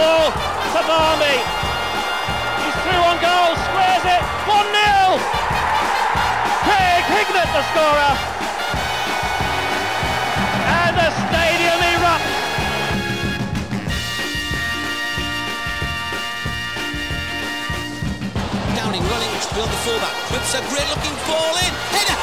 ball to Barney. He's through on goal, squares it, 1 0. Craig Hignett, the scorer. And the stadium erupts. Downing running beyond the fullback. Whips a great looking ball in. Header.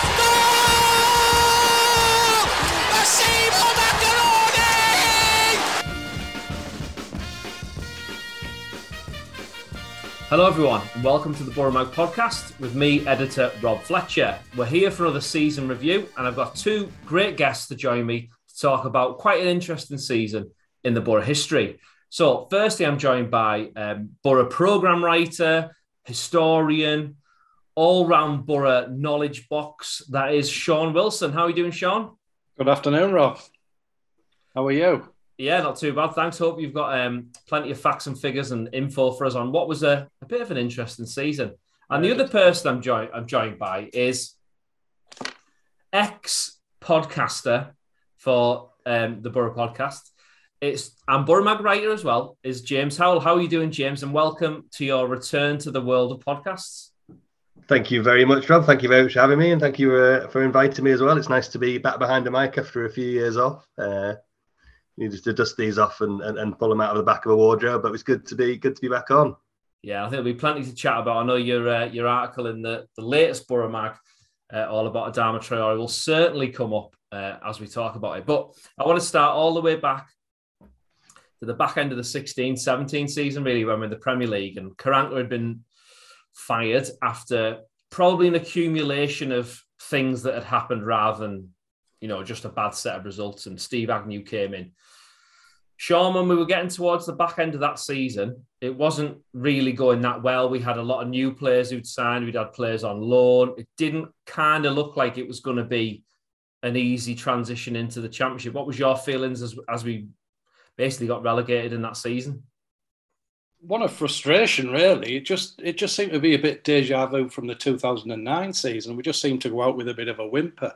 Hello, everyone, and welcome to the Boro Mag podcast with me, editor Rob Fletcher. We're here for another season review, and I've got two great guests to join me to talk about quite an interesting season in the Boro history. So, firstly, I'm joined by um, Boro programme writer, historian, all round Boro knowledge box. That is Shaun Wilson. How are you doing, Shaun? Good afternoon, Rob. How are you? Yeah, not too bad. Thanks. Hope you've got um, plenty of facts and figures and info for us on what was a, a bit of an interesting season. And the other person I'm joined I'm joined by is ex podcaster for um, the Boro podcast. It's and Boro Mag writer as well. Is James Howell? How are you doing, James? And welcome to your return to the world of podcasts. Thank you very much, Rob. Thank you very much for having me, and thank you uh, for inviting me as well. It's nice to be back behind the mic after a few years off. Uh, needed to dust these off and, and, and pull them out of the back of a wardrobe, but it was good to be good to be back on. Yeah, I think there'll be plenty to chat about. I know your uh, your article in the, the latest Boro Mag, uh, all about Adama Traore, will certainly come up uh, as we talk about it. But I want to start all the way back to the back end of the 16 17 season, really, when we're in the Premier League. And Karanka had been fired after probably an accumulation of things that had happened rather than, you know, just a bad set of results. And Steve Agnew came in. When we were getting towards the back end of that season, it wasn't really going that well. We had a lot of new players who'd signed, we'd had players on loan. It didn't kind of look like it was going to be an easy transition into the championship. What was your feelings as, as we basically got relegated in that season? One of frustration, really. It just it just seemed to be a bit deja vu from the 2009 season. We just seemed to go out with a bit of a whimper,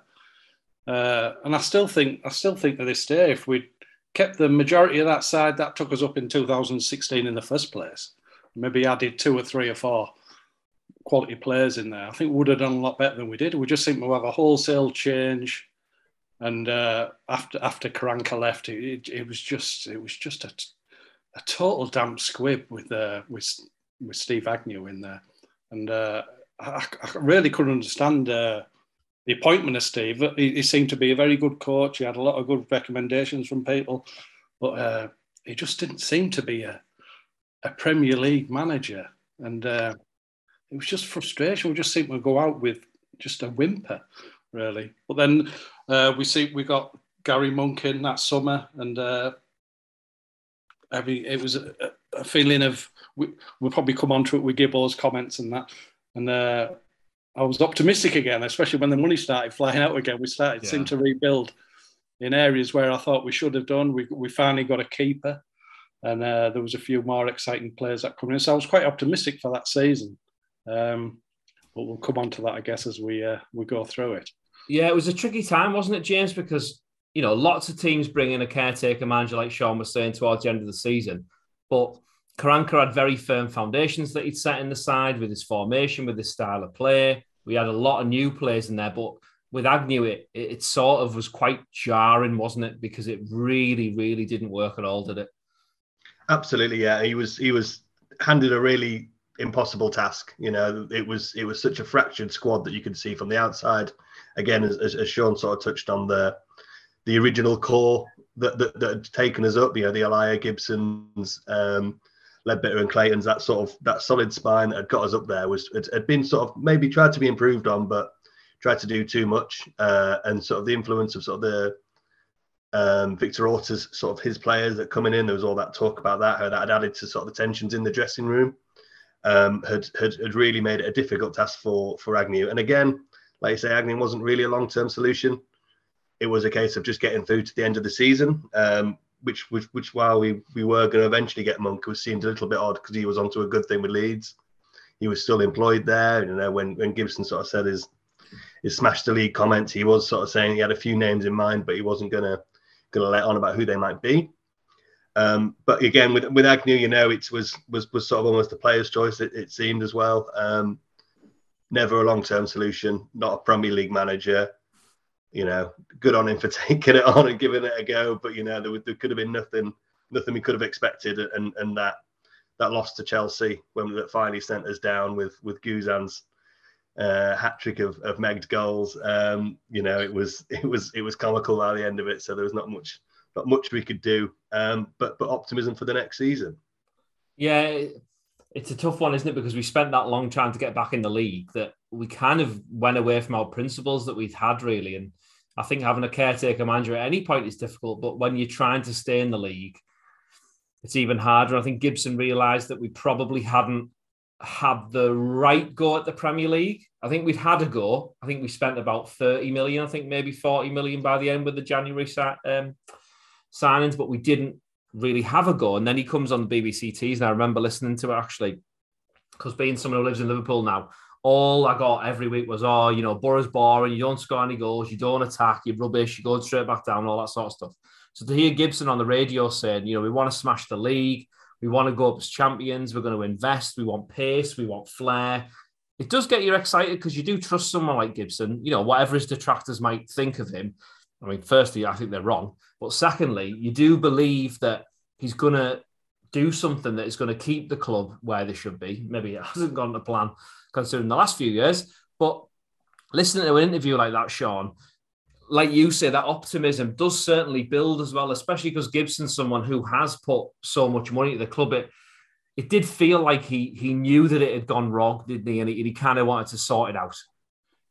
uh, and I still think I still think to this day, if we'd kept the majority of that side, that took us up in 2016 in the first place. Maybe added two or three or four quality players in there. I think we would have done a lot better than we did. We just seem to have a wholesale change. And uh, after after Karanka left, it, it, it, was just it was just a, a total damp squib with uh, with with Steve Agnew in there, and uh, I, I, really couldn't understand uh, the appointment of Steve. He, he, seemed to be a very good coach. He had a lot of good recommendations from people, but uh, he just didn't seem to be a a Premier League manager, and uh, it was just frustration. We just seemed to go out with just a whimper, really. But then uh, we see we got Gary Monk in that summer, and uh, every it was a, a feeling of we, we'll probably come on to it with Gibbo's comments and that, and uh, I was optimistic again, especially when the money started flying out again. We started yeah. seemed to rebuild in areas where I thought we should have done. We we finally got a keeper, and uh, there was a few more exciting players that come in. So I was quite optimistic for that season. Um, but we'll come on to that, I guess, as we uh, we go through it. Yeah, it was a tricky time, wasn't it, James? Because you know, lots of teams bring in a caretaker manager, like Shaun was saying, towards the end of the season. But Karanka had very firm foundations that he'd set in the side with his formation, with his style of play. We had a lot of new players in there, but with Agnew, it, it sort of was quite jarring, wasn't it? Because it really, really didn't work at all, did it? Absolutely, yeah. He was he was handed a really impossible task. You know, it was it was such a fractured squad that you could see from the outside. Again, as, as Shaun sort of touched on the the original core that, that, that had taken us up. You know, the Ayala Gibsons, um, Leadbitter and Clayton's. That sort of that solid spine that had got us up there was had, had been sort of maybe tried to be improved on, but tried to do too much. Uh, and sort of the influence of sort of the um, Victor Orta's sort of his players that coming in. There was all that talk about that, how that had added to sort of the tensions in the dressing room um, had, had, had really made it a difficult task for for Agnew. And again, like you say, Agnew wasn't really a long term solution. It was a case of just getting through to the end of the season, um, which, which which while we we were going to eventually get Monk, was seemed a little bit odd because he was onto a good thing with Leeds. He was still employed there. You know, when when Gibson sort of said his his smash the league comments, he was sort of saying he had a few names in mind, but he wasn't gonna gonna let on about who they might be. Um, but again, with with Agnew, you know, it was was was sort of almost a player's choice. It, it seemed as well. Um, never a long term solution. Not a Premier League manager. You know, good on him for taking it on and giving it a go. But you know, there, there could have been nothing nothing we could have expected, and and that that loss to Chelsea when that finally sent us down with with Guzan's uh, hat trick of, of megged goals. Um, you know, it was it was it was comical by the end of it. So there was not much not much we could do. Um, but but optimism for the next season. Yeah, it's a tough one, isn't it? Because we spent that long trying to get back in the league that we kind of went away from our principles that we'd had really. And I think having a caretaker manager at any point is difficult, but when you're trying to stay in the league, it's even harder. I think Gibson realised that we probably hadn't had the right go at the Premier League. I think we'd had a go. I think we spent about 30 million, I think maybe 40 million by the end with the January um, signings, but we didn't really have a go. And then he comes on the BBC Tees, and I remember listening to it actually, because being someone who lives in Liverpool now, all I got every week was, oh, you know, Boro's boring, you don't score any goals, you don't attack, you're rubbish, you're going straight back down, all that sort of stuff. So to hear Gibson on the radio saying, you know, we want to smash the league, we want to go up as champions, we're going to invest, we want pace, we want flair. It does get you excited because you do trust someone like Gibson, you know, whatever his detractors might think of him. I mean, firstly, I think they're wrong. But secondly, you do believe that he's going to do something that is going to keep the club where they should be. Maybe it hasn't gone to plan considering the last few years, but listening to an interview like that, Shaun, like you say, that optimism does certainly build as well, especially because Gibson's someone who has put so much money to the club. It it did feel like he he knew that it had gone wrong, didn't he? And he, he kind of wanted to sort it out.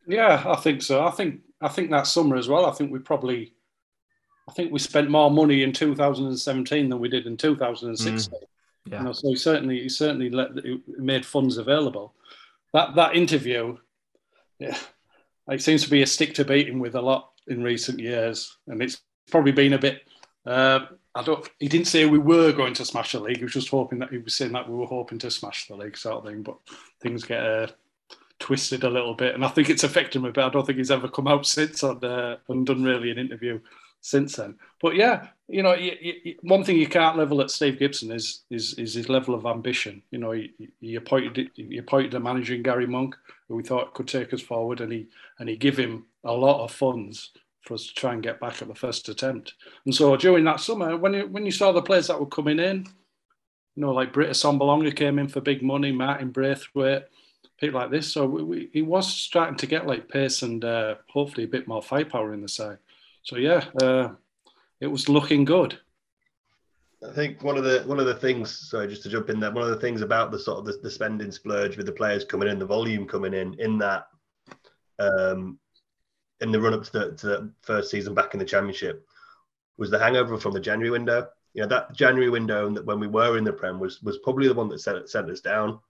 Yeah, I think so. I think I think that summer as well. I think we probably, I think we spent more money in 2017 than we did in 2016. Mm. Yeah. You know, so he certainly he certainly let, he made funds available. That that interview, yeah, it seems to be a stick to beat him with a lot in recent years, and it's probably been a bit. Uh, I don't. He didn't say we were going to smash the league. He was just hoping that he was saying that we were hoping to smash the league, sort of thing. But things get uh, twisted a little bit, and I think it's affected him a bit. I don't think he's ever come out since uh, and done really an interview since then. But yeah, you know, you, you, one thing you can't level at Steve Gibson is is, is his level of ambition. You know, he, he appointed he appointed a manager in Gary Monk who we thought could take us forward, and he and he gave him a lot of funds for us to try and get back at the first attempt. And so during that summer, when you when you saw the players that were coming in, you know, like Britt Assombalonga came in for big money, Martin Braithwaite, people like this. So we, we, he was starting to get like pace and uh, hopefully a bit more firepower in the side. So yeah, uh, it was looking good. I think one of the one of the things, sorry, just to jump in there, one of the things about the sort of the, the spending splurge with the players coming in, the volume coming in, in that um, in the run up to the, to the first season back in the championship was the hangover from the January window. You know that January window and that when we were in the Prem was was probably the one that sent, sent us down.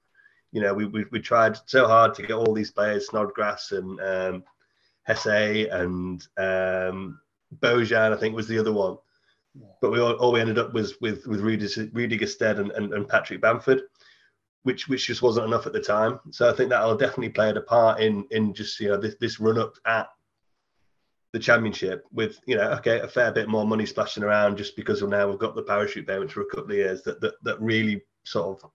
You know, we, we, we tried so hard to get all these players, Snodgrass and um, Hesse and um, Bojan, I think was the other one. But we all, all we ended up was with with Rudy, Rudy Gestede and, and, and Patrick Bamford, which which just wasn't enough at the time. So I think that'll definitely play a part in in just you know this, this run up at the championship with you know okay a fair bit more money splashing around just because now we've got the parachute payments for a couple of years that that, that really sort of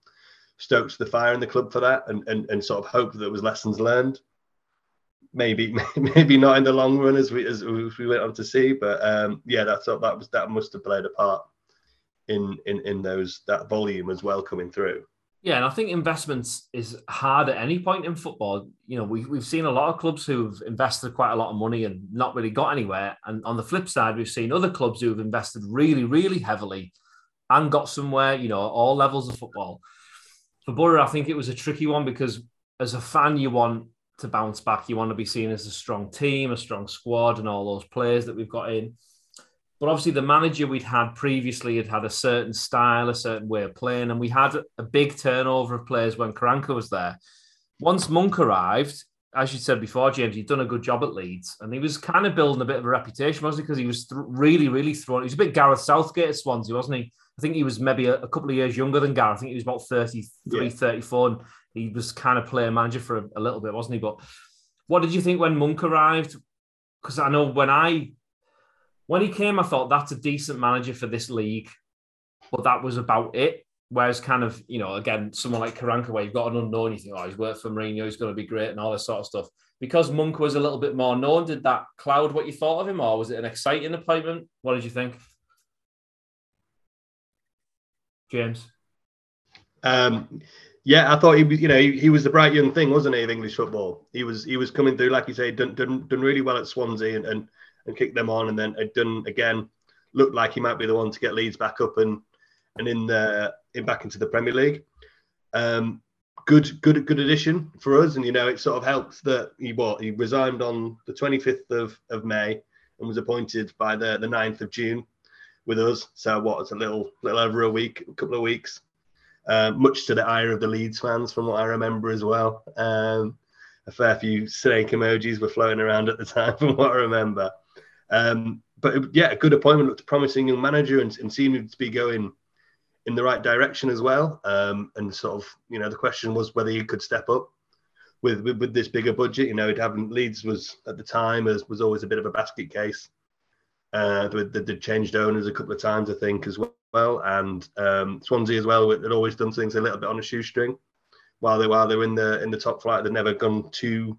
stokes the fire in the club for that and, and and sort of hope that there was lessons learned maybe maybe not in the long run as we as we went on to see but um yeah that's that was that must have played a part in in in those that volume as well coming through yeah, and I think investments is hard at any point in football. You know, we, we've seen a lot of clubs who've invested quite a lot of money and not really got anywhere. And on the flip side, we've seen other clubs who've invested really, really heavily and got somewhere, you know, all levels of football. For Boro, I think it was a tricky one because as a fan, you want to bounce back. You want to be seen as a strong team, a strong squad, and all those players that we've got in. But obviously, the manager we'd had previously had had a certain style, a certain way of playing, and we had a big turnover of players when Karanka was there. Once Monk arrived, as you said before, James, he'd done a good job at Leeds, and he was kind of building a bit of a reputation, wasn't he? Because he was th- really, really thrown. He was a bit Gareth Southgate at Swansea, wasn't he? I think he was maybe a, a couple of years younger than Gareth. I think he was about 33, yeah. 34, and he was kind of player manager for a, a little bit, wasn't he? But what did you think when Monk arrived? Because I know when I when he came, I thought that's a decent manager for this league. but that was about it. Whereas, kind of, you know, again, someone like Karanka, where you've got an unknown, you think, oh, he's worked for Mourinho, he's going to be great, and all this sort of stuff. Because Monk was a little bit more known, did that cloud what you thought of him, or was it an exciting appointment? What did you think? James? Um, yeah, I thought he was, you know, he, he, was the bright young thing, wasn't he, of English football? He was he was coming through, like you say, done done, done really well at Swansea and, and and kicked them on, and then had done again, looked like he might be the one to get Leeds back up and and in the in back into the Premier League. Um, good good good addition for us, and you know, it sort of helped that he what he resigned on the 25th of, of May and was appointed by the the 9th of June with us. So what? It's a little little over a week, a couple of weeks. Uh, much to the ire of the Leeds fans, from what I remember as well. Um, a fair few snake emojis were flowing around at the time, from what I remember. Um, but yeah, a good appointment, looked a promising young manager, and, and seemed to be going in the right direction as well. Um, and sort of, you know, the question was whether he could step up with with, with this bigger budget. You know, it having Leeds was at the time as was always a bit of a basket case. Uh, they, they changed owners a couple of times, I think, as well, and um, Swansea as well had always done things a little bit on a shoestring. While they while they were in the in the top flight, they'd never gone too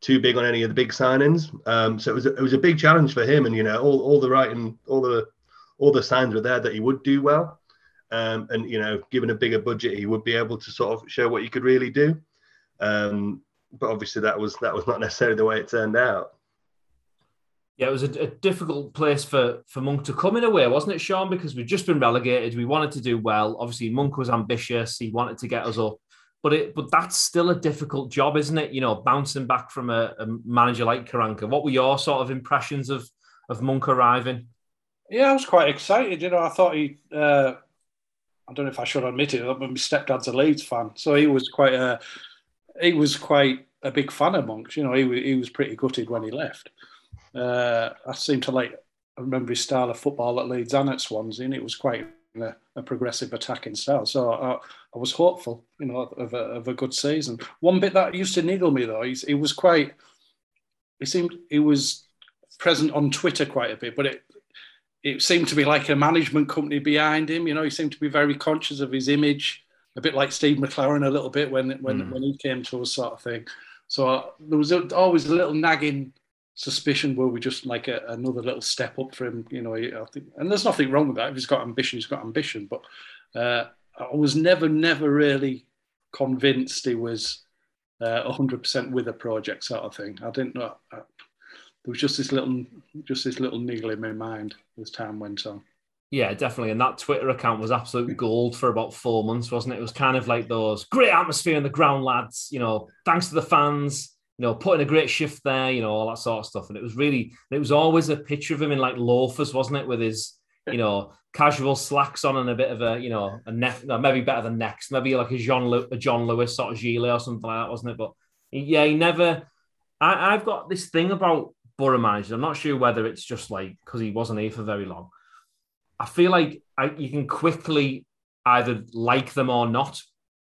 too big on any of the big signings. Um, so it was a, it was a big challenge for him, and you know all, all the right and all the all the signs were there that he would do well. Um, and you know, given a bigger budget, he would be able to sort of show what he could really do. Um, but obviously, that was that was not necessarily the way it turned out. Yeah, it was a, a, difficult place for for Monk to come in a way, wasn't it, Shaun? Because we'd just been relegated. We wanted to do well. Obviously, Monk was ambitious. He wanted to get us up, but it but that's still a difficult job, isn't it? You know, bouncing back from a, a manager like Karanka. What were your sort of impressions of of Monk arriving? Yeah, I was quite excited. You know, I thought he. Uh, I don't know if I should admit it, but my stepdad's a Leeds fan, so he was quite a. He was quite a big fan of Monks. You know, he he was pretty gutted when he left. Uh, I seem to like. I remember his style of football at Leeds and at Swansea, and it was quite a, a progressive attacking style. So I, I, was hopeful, you know, of a, of a good season. One bit that used to niggle me though, he was quite. He seemed he was present on Twitter quite a bit, but it it seemed to be like a management company behind him. You know, he seemed to be very conscious of his image, a bit like Steve McClaren a little bit when when mm. when he came to us, sort of thing. So uh, there was always a little nagging suspicion were we just like a, another little step up for him you know I think, and there's nothing wrong with that if he's got ambition he's got ambition but uh, I was never never really convinced he was uh, 100% with a project sort of thing I didn't know I, there was just this little just this little niggle in my mind as time went on yeah, definitely. And that Twitter account was absolute gold for about four months, wasn't it? It was kind of like those great atmosphere in the ground, lads. You know, thanks to the fans you know, putting a great shift there, you know, all that sort of stuff. And it was really, it was always a picture of him in like loafers, wasn't it, with his, you know, casual slacks on and a bit of a, you know, a neck, no, maybe better than next, maybe like a John, a John Lewis sort of gilet or something like that, wasn't it? But yeah, he never. I, I've got this thing about Boro managers. I'm not sure whether it's just like because he wasn't here for very long. I feel like I, you can quickly either like them or not.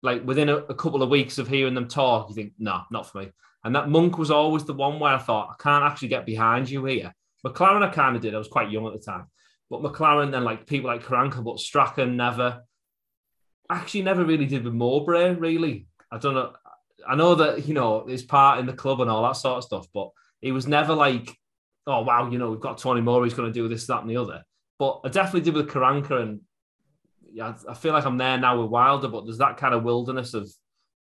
Like within a, a couple of weeks of hearing them talk, you think, no, nah, not for me. And that Monk was always the one where I thought, I can't actually get behind you here. McClaren, I kind of did. I was quite young at the time. But McClaren, then like people like Karanka, but Strachan never, actually never really did with Mowbray, really. I don't know. I know that, you know, his part in the club and all that sort of stuff, but he was never like, oh, wow, you know, we've got Tony Moore, he's going to do this, that, and the other. But I definitely did with Karanka. And yeah, I feel like I'm there now with Wilder, but there's that kind of wilderness of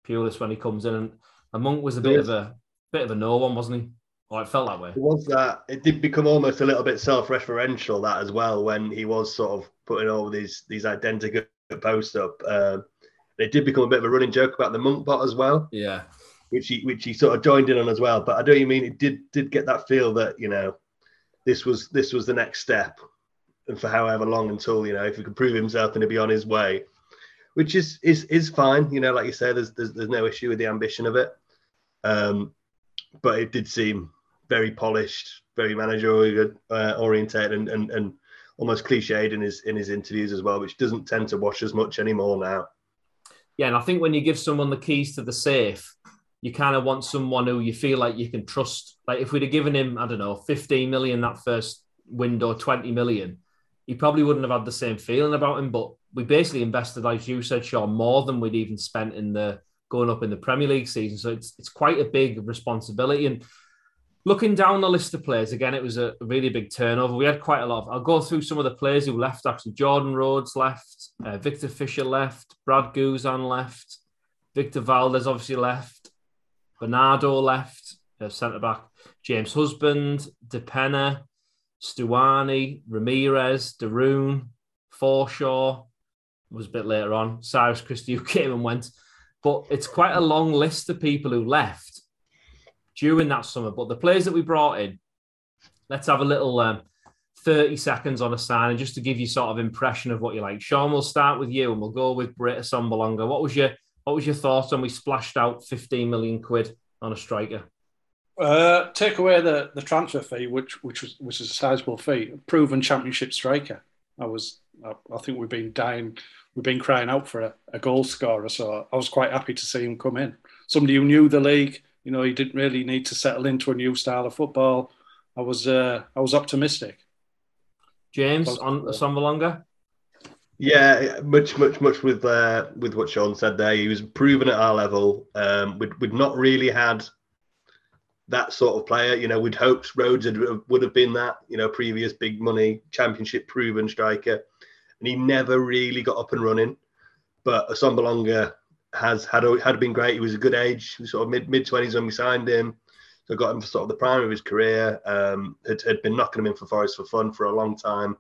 Pulis when he comes in. And and Monk was a bit of a bit of a no one, wasn't he? Or it felt that way. It was that it did become almost a little bit self-referential that as well when he was sort of putting all these these identical posts up. Uh, it did become a bit of a running joke about the monk bot as well. Yeah. Which he which he sort of joined in on as well. But I don't mean it did did get that feel that, you know, this was this was the next step and for however long until, you know, if he could prove himself and to be on his way. Which is is is fine, you know, like you say, there's there's, there's no issue with the ambition of it. Um, but it did seem very polished, very managerial uh, orientated, and, and and almost cliched in his in his interviews as well, which doesn't tend to wash as much anymore now. Yeah, and I think when you give someone the keys to the safe, you kind of want someone who you feel like you can trust. Like if we'd have given him, I don't know, 15 million that first window, 20 million, he probably wouldn't have had the same feeling about him. But we basically invested, like you said, Shaun, more than we'd even spent in the going up in the Premier League season. So it's it's quite a big responsibility. And looking down the list of players, again, it was a really big turnover. We had quite a lot. Of, I'll go through some of the players who left. Actually, Jordan Rhodes left, uh, Viktor Fischer left, Brad Guzan left, Victor Valdes obviously left, Bernardo left, uh, centre back, James Husband, De Pena, Stuani, Ramirez, de Roon, Forshaw was a bit later on. Cyrus Christie who came and went. But it's quite a long list of people who left during that summer. But the players that we brought in, let's have a little um, 30 seconds on a sign and just to give you sort of impression of what you like. Shaun, we'll start with you and we'll go with Britt Assombalonga. What was your what was your thoughts when we splashed out 15 million quid on a striker? Uh, take away the, the transfer fee, which which was which is a sizable fee. Proven championship striker. I was I, I think we've been dying, we've been crying out for a, a goal scorer. So I was quite happy to see him come in. Somebody who knew the league. You know, he didn't really need to settle into a new style of football. I was uh, I was optimistic. James on Assombalonga. Yeah, much, much, much with uh, with what Shaun said there. He was proven at our level. Um, we'd, we'd not really had that sort of player. You know, we'd hoped Rhodes had, would have been that. You know, previous big money championship proven striker, and he never really got up and running. But Assombalonga has had had been great. He was a good age, sort of mid mid twenties when we signed him. So got him for sort of the prime of his career. Um, had, had been knocking him in for Forest for fun for a long time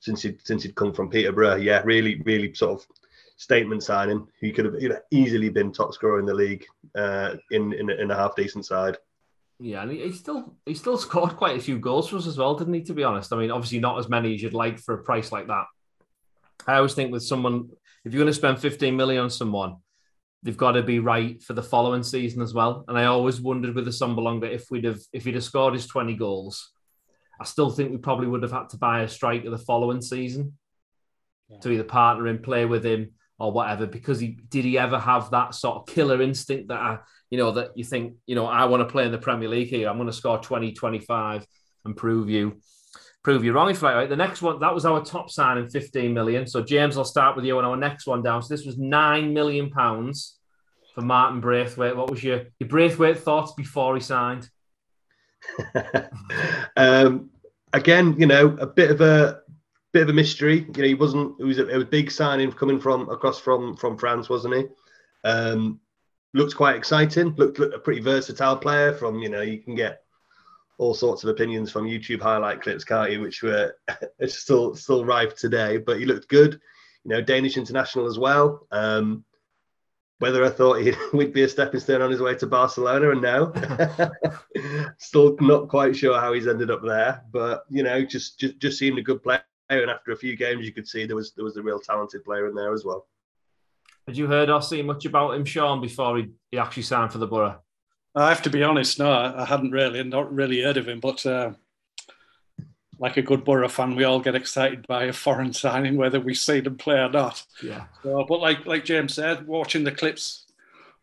since he since he'd come from Peterborough. Yeah, really, really sort of statement signing. He could have you know easily been top scorer in the league uh, in, in in a half decent side. Yeah, and he, he, still he still scored quite a few goals for us as well, didn't he? To be honest, I mean, obviously not as many as you'd like for a price like that. I always think with someone, if you're going to spend 15 million on someone, they've got to be right for the following season as well. And I always wondered with Assombalonga if we'd have if he'd have scored his 20 goals, I still think we probably would have had to buy a striker the following season yeah. to either partner him, play with him, or whatever. Because he did he ever have that sort of killer instinct that I, you know, that you think, you know, I want to play in the Premier League here. I'm going to score 20, 25 and prove you prove you wrong if you like. Right? The next one, that was our top signing, 15 million. So James, I'll start with you on our next one down. So this was nine million pounds for Martin Braithwaite. What was your your Braithwaite thoughts before he signed? um, again, you know, a bit of a bit of a mystery. You know, he wasn't. It was a, it was a big signing coming from across from from France, wasn't he? Um, looked quite exciting. Looked, looked a pretty versatile player. From you know, you can get all sorts of opinions from YouTube highlight clips, can't you? Which were still still rife today. But he looked good. You know, Danish international as well. Um, whether I thought he would be a stepping stone on his way to Barcelona, and no, still not quite sure how he's ended up there. But you know, just just just seemed a good player, and after a few games, you could see there was there was a real talented player in there as well. Had you heard or seen much about him, Shaun, before he, he actually signed for the Boro? I have to be honest, no, I hadn't really, not really heard of him, but. Uh like a good Boro fan, we all get excited by a foreign signing, whether we see them play or not. Yeah. So, but like like James said, watching the clips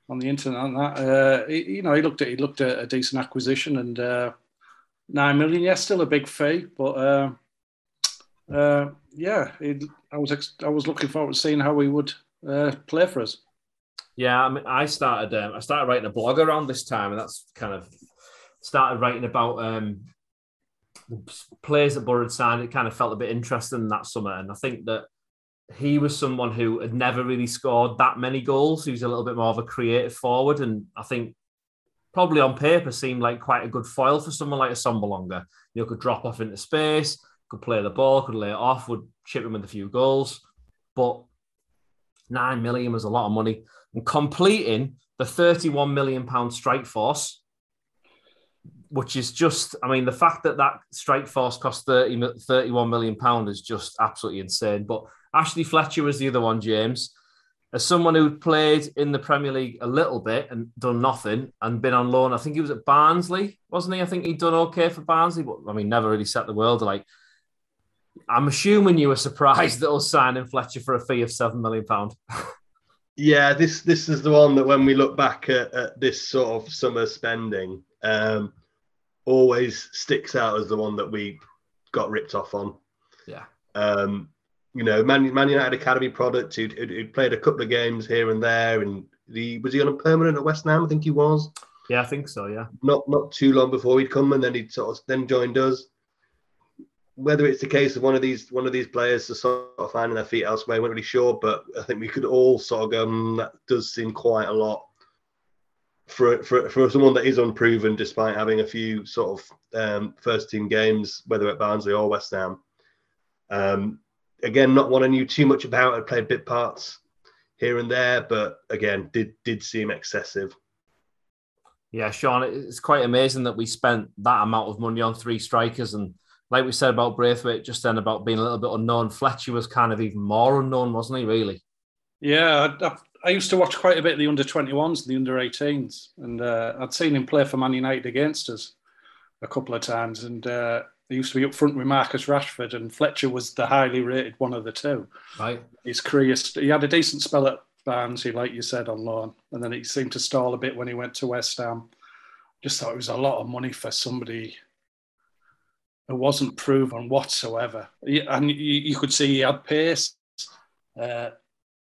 on the internet and that, uh, he, you know, he looked at he looked at a decent acquisition and uh, nine million. Yes, still a big fee, but uh, uh, yeah, it, I was ex- I was looking forward to seeing how he would uh, play for us. Yeah, I mean, I started um, I started writing a blog around this time, and that's kind of started writing about um, players that Boro signed, it kind of felt a bit interesting that summer. And I think that he was someone who had never really scored that many goals. He was a little bit more of a creative forward. And I think probably on paper seemed like quite a good foil for someone like Assombalonga. You know, could drop off into space, could play the ball, could lay it off, would chip him with a few goals. But nine million was a lot of money. And completing the 31 million pound strike force which is just, I mean, the fact that that strike force cost 30, 31 million pound is just absolutely insane. But Ashley Fletcher was the other one, James. As someone who played in the Premier League a little bit and done nothing and been on loan, I think he was at Barnsley, wasn't he? I think he'd done okay for Barnsley, but I mean, never really set the world like. I'm assuming you were surprised that us signing Fletcher for a fee of seven million pound. yeah, this this is the one that when we look back at, at this sort of summer spending, um, always sticks out as the one that we got ripped off on. Yeah. Um, you know, Man, Man United academy product who'd, who'd, played a couple of games here and there, and the was he on a permanent at West Ham? I think he was. Yeah, I think so. Yeah, not not too long before he'd come, and then he sort of then joined us. Whether it's the case of one of these one of these players to sort of finding their feet elsewhere, we're not really sure. But I think we could all sort of go, mm, that does seem quite a lot for for for someone that is unproven, despite having a few sort of um, first team games, whether at Barnsley or West Ham. Um, again, not one I knew too much about. I played bit parts here and there, but again, did did seem excessive. Yeah, Shaun, it's quite amazing that we spent that amount of money on three strikers, and like we said about Braithwaite just then about being a little bit unknown. Fletcher was kind of even more unknown, wasn't he? Really? Yeah, I, I used to watch quite a bit of the under 21s and the under 18s, and uh, I'd seen him play for Man United against us a couple of times, and uh, he used to be up front with Marcus Rashford, and Fletcher was the highly rated one of the two. Right. His career, he had a decent spell at Barnsley, like you said, on loan, and then he seemed to stall a bit when he went to West Ham. Just thought it was a lot of money for somebody who wasn't proven whatsoever, and you, could see he had pace. Uh,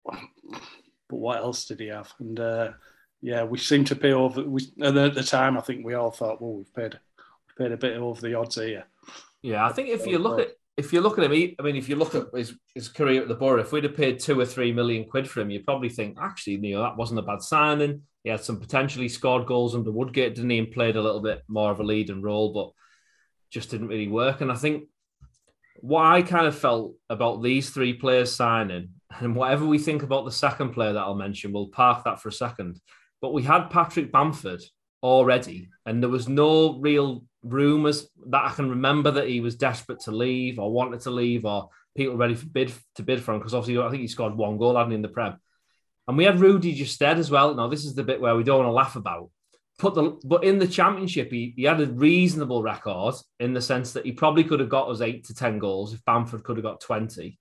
but what else did he have? And uh, yeah, we seemed to pay over. We, at the time, I think we all thought, well, we've paid, we've paid a bit over the odds here. Yeah, I think if you look at if you look at him, I mean, if you look at his, his career at the Boro, if we'd have paid two or three million quid for him, you'd probably think, actually, you know, that wasn't a bad signing. He had some potentially scored goals under Woodgate, didn't he? And played a little bit more of a leading role, but just didn't really work. And I think what I kind of felt about these three players signing, and whatever we think about the second player that I'll mention, we'll park that for a second. But we had Patrick Bamford already, and there was no real rumours that I can remember that he was desperate to leave or wanted to leave or people ready for bid to bid for him because obviously I think he scored one goal hadn't he, in the Prem. And we had Rudy Gestede as well. Now this is the bit where we don't want to laugh about. Put the but in the championship he, he had a reasonable record in the sense that he probably could have got us eight to ten goals if Bamford could have got 20.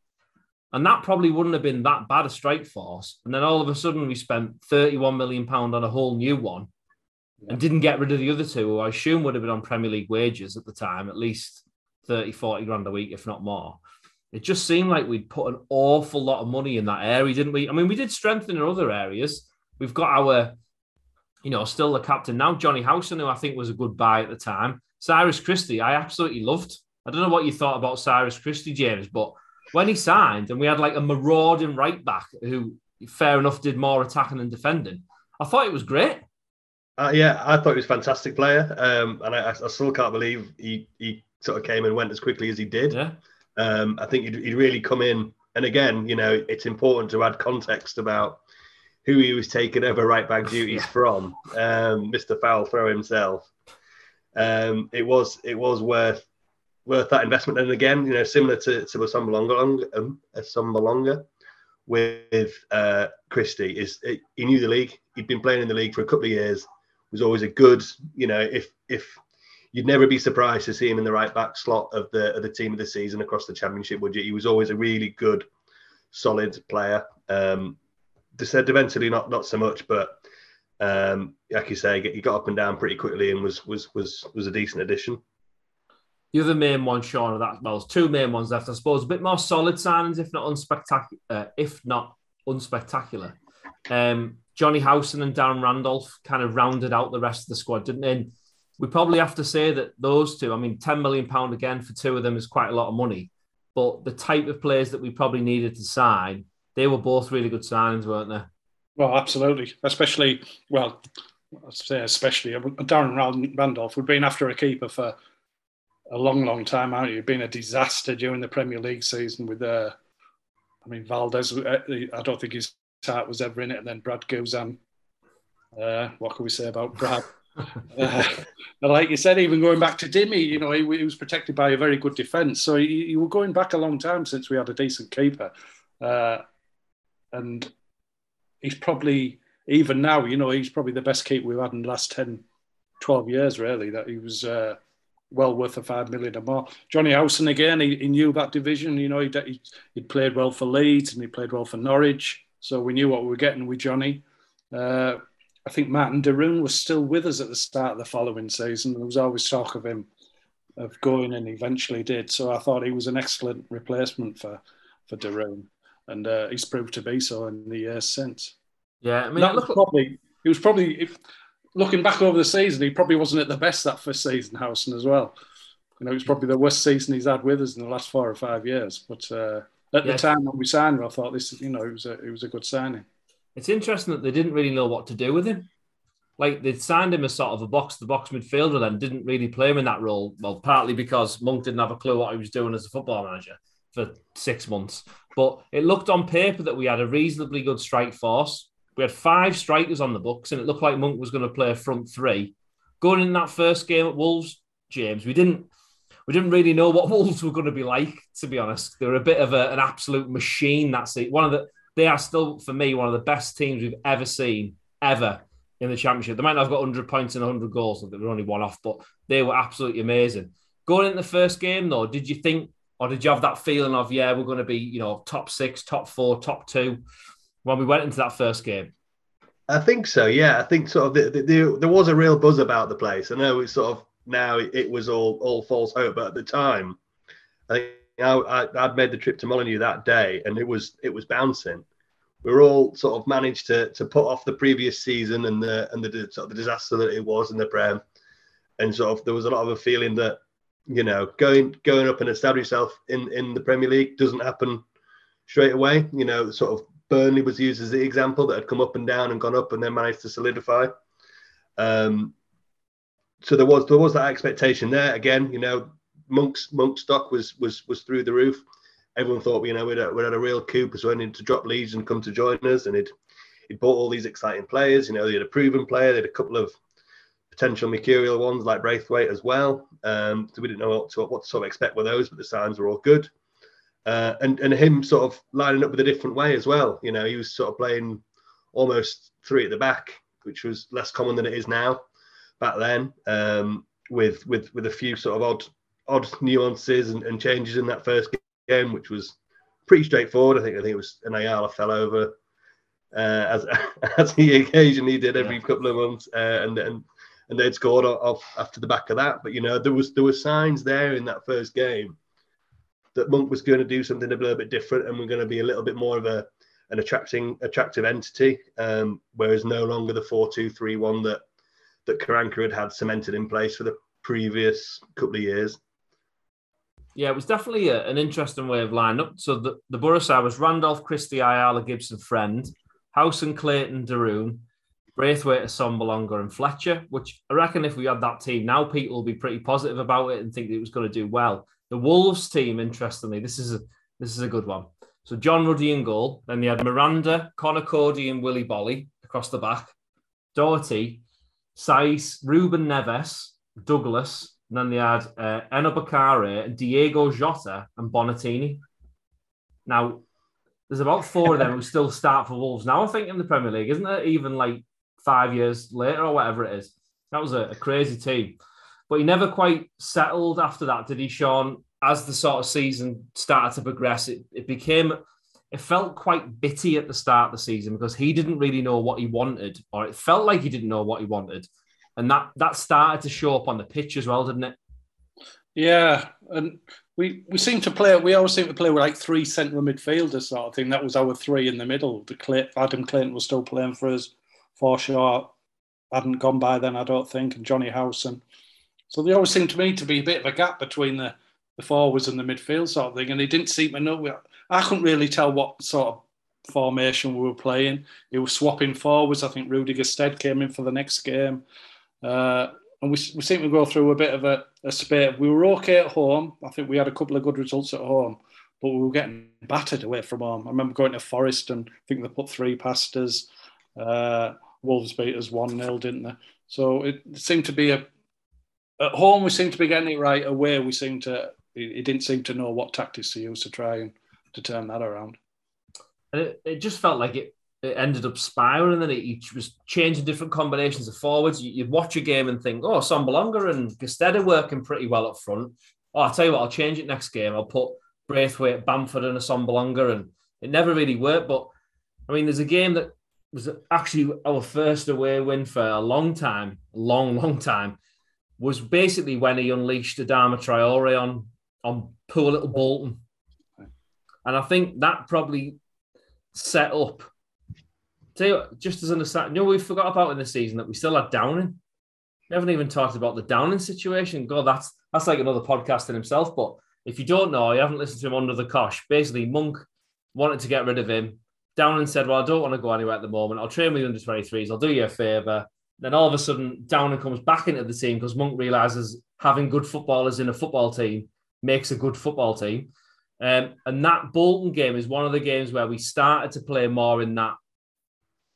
And that probably wouldn't have been that bad a strike force. And then all of a sudden we spent 31 million pound on a whole new one and didn't get rid of the other two, who I assume would have been on Premier League wages at the time, at least 30, 40 grand a week, if not more. It just seemed like we'd put an awful lot of money in that area, didn't we? I mean, we did strengthen in other areas. We've got our, you know, still the captain now, Johnny Howson, who I think was a good buy at the time. Cyrus Christie, I absolutely loved. I don't know what you thought about Cyrus Christie, James, but when he signed and we had like a marauding right back who, fair enough, did more attacking than defending, I thought it was great. Uh, yeah, I thought he was a fantastic player, um, and I, I, still can't believe he, he sort of came and went as quickly as he did. Yeah. Um, I think he'd, he'd, really come in, and again, you know, it's important to add context about who he was taking over right back duties from, um, Mr. Foul Throw himself. Um, it was it was worth worth that investment, and again, you know, similar to to Assombalonga, um, Assombalonga with uh, Christie is it, he knew the league. He'd been playing in the league for a couple of years was always a good, you know, if if you'd never be surprised to see him in the right back slot of the of the team of the season across the championship, would you? He was always a really good, solid player. Um, defensively, not not so much, but um, like you say, he got up and down pretty quickly and was was was was a decent addition. The other main one, Shaun, of that well, two main ones left, I suppose. A bit more solid signings, if not unspectacular. Uh, if not unspectacular. Um, Johnny Howson and Darren Randolph kind of rounded out the rest of the squad, didn't they? And we probably have to say that those two, I mean, £10 million again for two of them is quite a lot of money. But the type of players that we probably needed to sign, they were both really good signings, weren't they? Well, absolutely. Especially, well, I'd say especially Darren Randolph. We've been after a keeper for a long, long time, haven't you? Been a disaster during the Premier League season with, uh, I mean, Valdez. Uh, I don't think his Tart was ever in it, and then Brad Guzan. Uh, what can we say about Brad? uh, like you said, even going back to Dimi, you know, he, he was protected by a very good defence. So you were going back a long time since we had a decent keeper. Uh, and he's probably, even now, you know, he's probably the best keeper we've had in the last 10, 12 years, really, that he was uh, well worth a five million or more. Johnny Howson, again, he, he knew that division. You know, he, he, played well for Leeds and he played well for Norwich. So we knew what we were getting with Johnny. Uh, I think Martin de Roon was still with us at the start of the following season. There was always talk of him of going and eventually did. So I thought he was an excellent replacement for for De Roon, and uh, he's proved to be so in the years since. Yeah, I mean, that look, was probably he was probably if, looking back over the season, he probably wasn't at the best that first season, Howson as well. You know, it was probably the worst season he's had with us in the last four or five years. But uh, at Yeah. the time when we signed him, I thought this, you know, it was a it was a good signing. it's interesting that they didn't really know what to do with him. Like they signed him as sort of a box to box midfielder, then didn't really play him in that role. Well, partly because Monk didn't have a clue what he was doing as a football manager for six months. But it looked on paper that we had a reasonably good strike force. We had five strikers on the books, and it looked like Monk was going to play a front three. Going in that first game at Wolves, James, we didn't we didn't really know what Wolves were going to be like. To be honest, they were a bit of a, an absolute machine. That's it. One of the they are still for me one of the best teams we've ever seen ever in the championship. They might not have got 100 points and 100 goals, they were only one off, but they were absolutely amazing. Going into the first game though, did you think or did you have that feeling of yeah, we're going to be you know top six, top four, top two when we went into that first game? I think so. Yeah, I think sort of the, the, the, there was a real buzz about the place. I know it's sort of now it, was all all false hope, but at the time, I think I, I, I'd made the trip to Molineux that day, and it was it was bouncing. We were all sort of managed to to put off the previous season and the and the sort of the disaster that it was in the Prem, and sort of there was a lot of a feeling that you know going going up and establish yourself in in the Premier League doesn't happen straight away. You know, sort of Burnley was used as the example that had come up and down and gone up and then managed to solidify. Um, so there was there was that expectation there again. You know, Monk's Monk stock was was was through the roof. Everyone thought you know we'd had, we'd had a real coup because we needed to drop Leeds and come to join us, and he'd he'd bought all these exciting players. You know, they had a proven player, they had a couple of potential mercurial ones like Braithwaite as well. Um, so we didn't know what to, what to sort of expect with those, but the signs were all good. Uh, and and him sort of lining up with a different way as well. You know, he was sort of playing almost three at the back, which was less common than it is now back then. Um, with with with a few sort of odd odd nuances and, and changes in that first game, which was pretty straightforward. I think I think it was an Ayala fell over uh, as as he occasionally did every Yeah. couple of months, uh, and and and they'd scored off- after the back of that. But you know, there was there were signs there in that first game that Monk was going to do something a little bit different, and we're going to be a little bit more of a an attracting attractive entity, um, whereas no longer the four two three one that that Karanka had had cemented in place for the previous couple of years. Yeah, it was definitely a, an interesting way of lining up. So the, the side was Randolph, Christie, Ayala, Gibson, Friend, Howson and Clayton, de Roon, Braithwaite, Assombalonga, and Fletcher, which I reckon if we had that team now, people will be pretty positive about it and think it was going to do well. The Wolves team, interestingly, this is a this is a good one. So John Ruddy in goal. Then they had Miranda, Conor Coady, and Willy Boly across the back. Doherty, Saiss, Ruben Neves, Douglas, and then they had uh, Eno Bakare, Diogo Jota, and Bonatini. Now, there's about four of them who still start for Wolves now, I think, in the Premier League, isn't there? Even like five years later or whatever it is. That was a, a crazy team. But he never quite settled after that, did he, Shaun? As the sort of season started to progress, it, it became, it felt quite bitty at the start of the season because he didn't really know what he wanted, or it felt like he didn't know what he wanted. And that that started to show up on the pitch as well, didn't it? Yeah, and we we seem to play. We always seem to play with like three central midfielders sort of thing. That was our three in the middle. The Clay, Adam Clayton was still playing for us. Forshaw hadn't gone by then, I don't think, and Johnny Howson. So they always seemed to me to be a bit of a gap between the, the forwards and the midfield sort of thing. And he didn't seem to know. I couldn't really tell what sort of formation we were playing. He was swapping forwards. I think Rudy Gestede came in for the next game. Uh, and we, we seem to go through a bit of a, a spate. We were okay at home. I think we had a couple of good results at home, but we were getting battered away from home. I remember going to Forest and I think they put three past us. Uh, Wolves beat us 1 0, didn't they? So it seemed to be a. At home, we seemed to be getting it right. Away, we seemed to. He didn't seem to know what tactics to use to try and to turn that around. And it, it just felt like it, it ended up spiraling and it each was changing different combinations of forwards. You, would watch a game and think, oh, Sombalonga and Gestede are working pretty well up front. Oh, I'll tell you what, I'll change it next game. I'll put Braithwaite, Bamford, and Assombalonga. And it never really worked. But I mean, there's a game that was actually our first away win for a long time, long, long time. was basically when he unleashed Adama Traore on on poor little Bolton, and I think that probably set up. Tell you what, just as an aside, you know we forgot about in the season that we still had Downing. We haven't even talked about the Downing situation. God, that's that's like another podcast in himself. But if you don't know, you haven't listened to him under the cosh. Basically, Monk wanted to get rid of him. Downing said, "Well, I don't want to go anywhere at the moment. I'll train with under 23s. I'll do you a favour. Then all of a sudden, Downing comes back into the team because Monk realizes having good footballers in a football team makes a good football team. Um, and that Bolton game is one of the games where we started to play more in that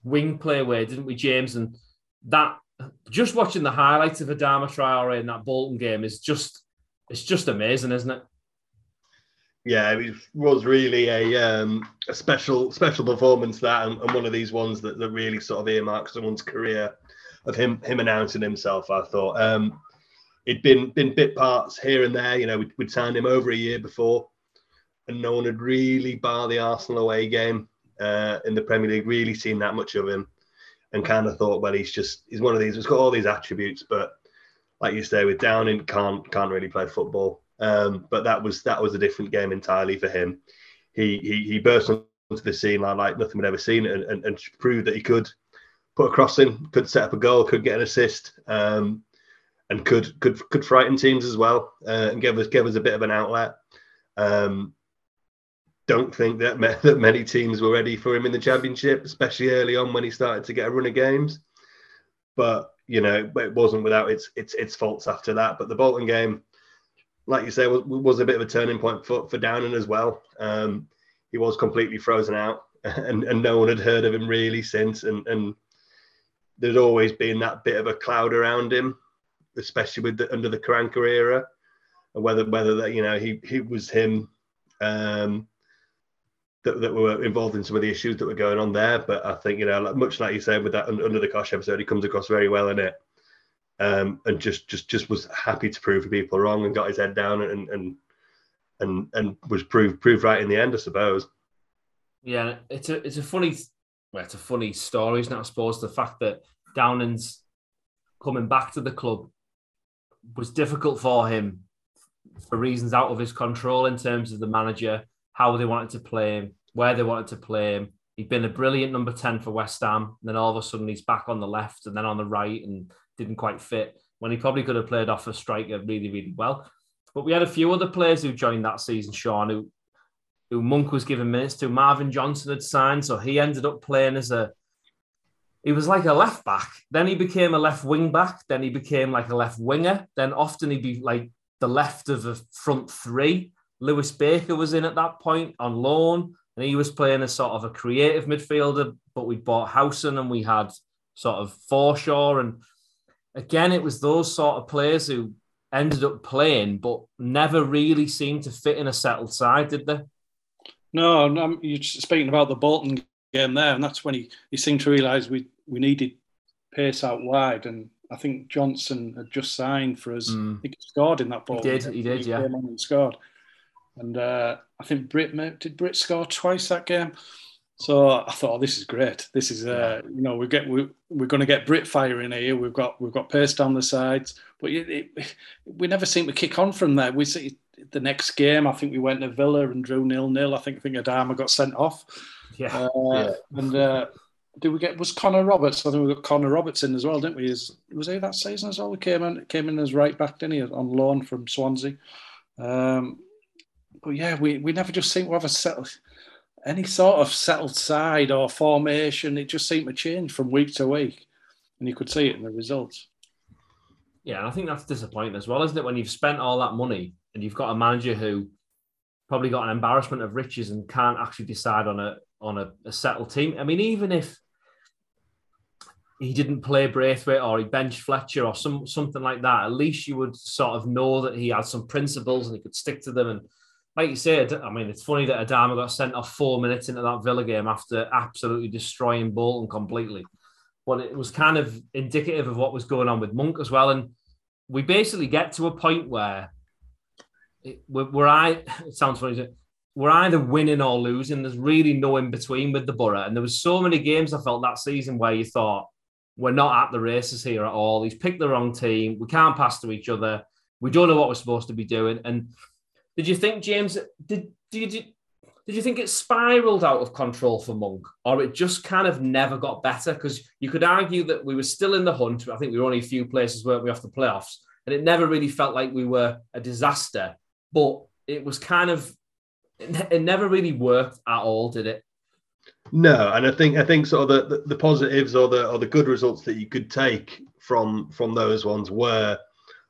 wing play way, didn't we, James? And that just watching the highlights of Adama Traore in that Bolton game is just it's just amazing, isn't it? Yeah, it was really a um, a special special performance that, and, and, one of these ones that, that really sort of earmarks someone's career of him him announcing himself. I thought um, it'd been been bit parts here and there. You know, we'd, we'd signed him over a year before, and no one had really bar the Arsenal away game uh, in the Premier League really seen that much of him, and kind of thought, well, he's just he's one of these. He's got all these attributes, but like you say, with Downing, can't can't really play football. Um, but that was that was a different game entirely for him. He he, he burst onto the scene like, nothing we'd ever seen, and, and, and proved that he could put a cross in, could set up a goal, could get an assist, um, and could could could frighten teams as well, uh, and give us give us a bit of an outlet. Um, don't think that that many teams were ready for him in the championship, especially early on when he started to get a run of games. But you know, it wasn't without its its its faults after that. But the Bolton game, like you say, was, was a bit of a turning point for for Downing as well. Um, he was completely frozen out, and, and no one had heard of him really since. And and there's always been that bit of a cloud around him, especially with the, under the Karanka era, and whether whether that you know he he was him um, that, that were involved in some of the issues that were going on there. But I think you know, like, much like you said with that under the Kosh episode, he comes across very well in it, um, and just just just was happy to prove people wrong and got his head down and and and and was proved proved right in the end, I suppose. Yeah, it's a it's a funny well, it's a funny story, isn't it? I suppose the fact that Downing's coming back to the club was difficult for him for reasons out of his control in terms of the manager, how they wanted to play him, where they wanted to play him. He'd been a brilliant number 10 for West Ham. And then all of a sudden he's back on the left and then on the right and didn't quite fit when he probably could have played off a striker really, really well. But we had a few other players who joined that season, Shaun, who who Monk was given minutes to. Marvin Johnson had signed, so he ended up playing as a. He was like a left back. Then he became a left wing back. Then he became like a left winger. Then often he'd be like the left of a front three. Lewis Baker was in at that point on loan, and he was playing as sort of a creative midfielder. But we bought Howson and we had sort of Forshaw. And again, it was those sort of players who ended up playing, but never really seemed to fit in a settled side, did they? No, no you're speaking about the Bolton game there, and that's when he, he seemed to realise we, we needed pace out wide. And I think Johnson had just signed for us. Mm. He scored in that ball. He did, he did, he yeah. Came on and scored. And uh, I think Britt did Britt score twice that game. So I thought, oh, this is great. This is, uh, you know, we get we, we're going to get Britt fire in here. We've got we've got pace down the sides, but it, it, we never seem to kick on from there. We see the next game, I think we went to Villa and drew nil nil. I think I think Adama got sent off. Yeah. Uh, yeah. And uh, did we get was Connor Roberts? I think we got Connor Roberts in as well, didn't we? Is, was he that season as well? We came in came in as right back, didn't he? On loan from Swansea. Um, but yeah, we, we never just seem to have a settled any sort of settled side or formation. It just seemed to change from week to week, and you could see it in the results. Yeah, I think that's disappointing as well, isn't it? When you've spent all that money and you've got a manager who probably got an embarrassment of riches and can't actually decide on a on a, a settled team. I mean, even if he didn't play Braithwaite or he benched Fletcher or some something like that, at least you would sort of know that he had some principles and he could stick to them. And like you said, I mean, it's funny that Adama got sent off four minutes into that Villa game after absolutely destroying Bolton completely. But it was kind of indicative of what was going on with Monk as well. And we basically get to a point where we're, we're I, it sounds funny, we're either winning or losing. There's really no in between with the Boro. And there was so many games I felt that season where you thought, we're not at the races here at all. He's picked the wrong team. We can't pass to each other. We don't know what we're supposed to be doing. And did you think, James, did, did, did, did you think it spiraled out of control for Monk or it just kind of never got better? Because you could argue that we were still in the hunt. I think we were only a few places, weren't we, off the playoffs? And it never really felt like we were a disaster. But it was kind of, it never really worked at all, did it? No, and I think I think sort of the, the, the, positives or the or the good results that you could take from from those ones were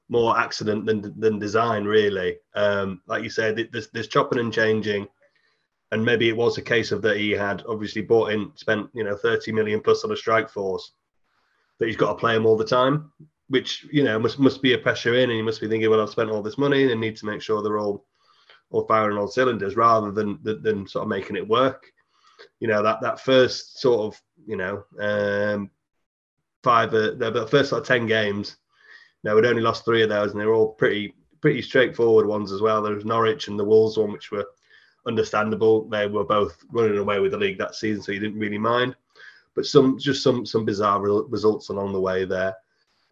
more accident than than design, really. Um, like you said, there's, there's chopping and changing, and maybe it was a case of that he had obviously bought in, spent you know 30 million plus on a strike force, that he's got to play them all the time, which you know must must be a pressure in, and he must be thinking, well, I've spent all this money and need to make sure they're all all firing all cylinders, rather than than, than sort of making it work you know that that first sort of you know um, five uh, the first sort of ten games. Now we'd only lost three of those, and they were all pretty pretty straightforward ones as well. There was Norwich and the Wolves one, which were understandable. They were both running away with the league that season, so you didn't really mind. But some just some some bizarre results along the way there.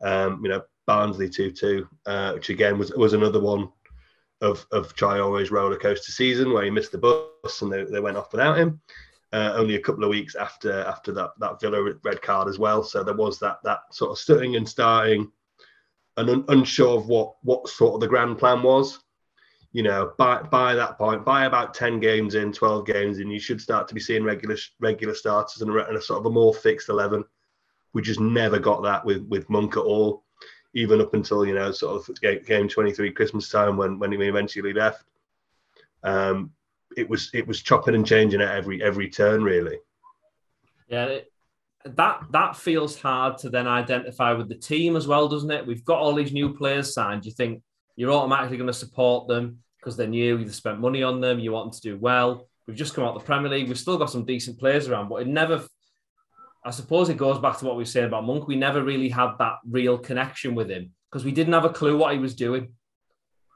Um, you know, Barnsley two two, uh, which again was was another one of of Traore's roller coaster season where he missed the bus and they, they went off without him uh, only a couple of weeks after after that that Villa red card as well. So there was that that sort of stutting and starting, and un- unsure of what what sort of the grand plan was. You know, by by that point, by about ten games in, twelve games in, you should start to be seeing regular regular starters and a, and a sort of a more fixed eleven. We just never got that with with Monk at all, even up until you know sort of game, game twenty three Christmas time when when he eventually left. Um, it was it was chopping and changing at every every turn, really. Yeah, that that feels hard to then identify with the team as well, doesn't it? We've got all these new players signed. You think you're automatically going to support them because they're new. You've spent money on them. You want them to do well. We've just come out the Premier League. We've still got some decent players around, but it never. I suppose it goes back to what we were saying about Monk. We never really had that real connection with him because we didn't have a clue what he was doing.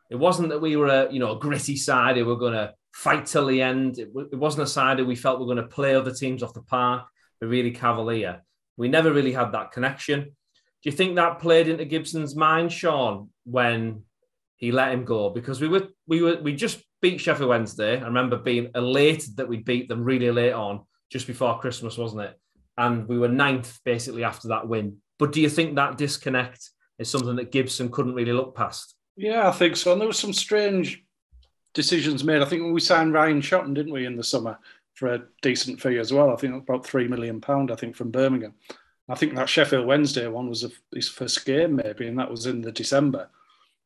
It wasn't that we were a you know a gritty side who were going to fight till the end. It, it wasn't a side that we felt we were going to play other teams off the park. We're really cavalier. We never really had that connection. Do you think that played into Gibson's mind, Shaun, when he let him go? Because we were we were we just beat Sheffield Wednesday. I remember being elated that we beat them really late on, just before Christmas, wasn't it? And we were ninth basically after that win. But do you think that disconnect is something that Gibson couldn't really look past? Yeah, I think so. And there was some strange decisions made. I think when we signed Ryan Shotton, didn't we, in the summer for a decent fee as well? I think about three million pound. I think from Birmingham. I think that Sheffield Wednesday one was his first game, maybe, and that was in the December,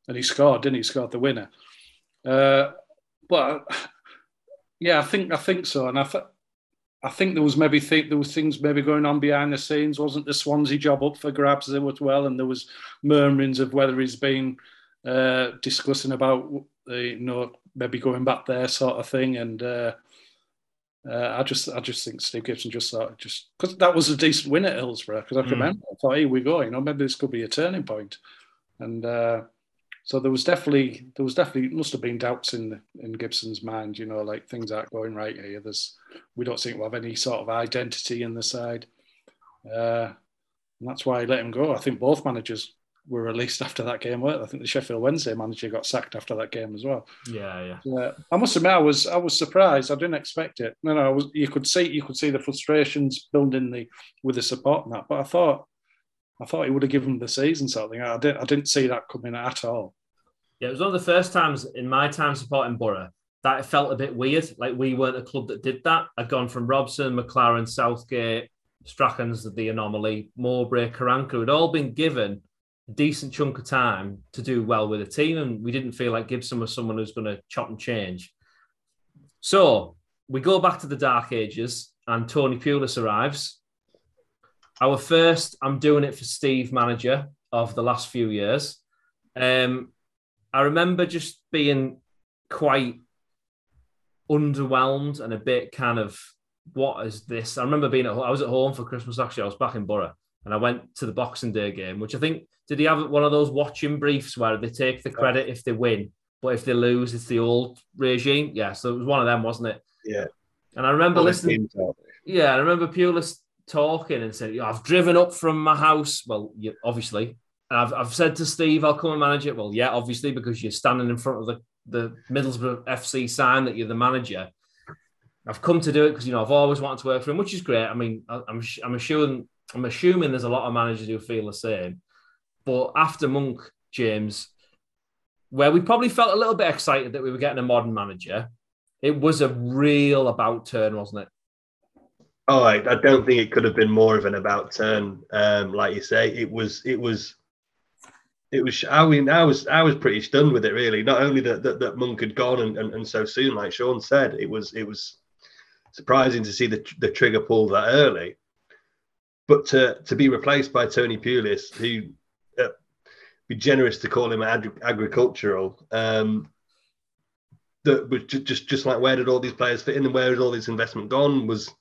and he scored, didn't he? he scored the winner. Uh, but yeah, I think I think so, and I th- I think there was maybe think there was things maybe going on behind the scenes. Wasn't the Swansea job up for grabs as well? And there was murmurings of whether he's been uh, discussing about the you know maybe going back there sort of thing. And uh, uh, I just I just think Steve Gibson just thought just because that was a decent win at Hillsborough because I can mm. remember I thought here we go you know maybe this could be a turning point, and uh, so there was definitely there was definitely must have been doubts in in Gibson's mind you know like things aren't going right here. There's we don't seem to have any sort of identity in the side. Uh, and that's why I let him go. I think both managers were released after that game. I think the Sheffield Wednesday manager got sacked after that game as well. Yeah, yeah. Uh, I must admit, I was I was surprised. I didn't expect it. No, no, I was, you could see you could see the frustrations building the with the support and that. But I thought I thought he would have given the season something. I didn't I didn't see that coming at all. Yeah, it was one of the first times in my time supporting Boro that it felt a bit weird. Like we weren't a club that did that. I'd gone from Robson, McClaren, Southgate, Strachan's the anomaly, Mowbray, Karanka had all been given decent chunk of time to do well with a team, and we didn't feel like Gibson was someone who's going to chop and change. So we go back to the dark ages, and Tony Pulis arrives. Our first, I'm doing it for Steve manager of the last few years. Um, I remember just being quite underwhelmed and a bit kind of, what is this? I remember being at I was at home for Christmas actually. I was back in Boro and I went to the Boxing Day game, which I think did he have one of those watching briefs where they take the credit if they win, but if they lose, it's the old regime? Yeah, so it was one of them, wasn't it? Yeah. And I remember listening. Yeah, I remember Pulis talking and saying, I've driven up from my house. Well, you, obviously. And I've, I've said to Steve, I'll come and manage it. Well, yeah, obviously, because you're standing in front of the, the Middlesbrough FC sign that you're the manager. I've come to do it because, you know, I've always wanted to work for him, which is great. I mean, I'm, I'm assuming, I'm assuming there's a lot of managers who feel the same. But after Monk, James, where we probably felt a little bit excited that we were getting a modern manager, it was a real about turn, wasn't it? Oh, I, I, don't think it could have been more of an about turn. Um, like you say, it was, it was, it was. I mean, I was, I was pretty stunned with it. Really, not only that that, that Monk had gone and, and, and so soon, like Shaun said, it was, it was surprising to see the the trigger pull that early. But to to be replaced by Tony Pulis, who uh, be generous to call him ag- agricultural. Um, that was just, just just like where did all these players fit in and where has all this investment gone? Was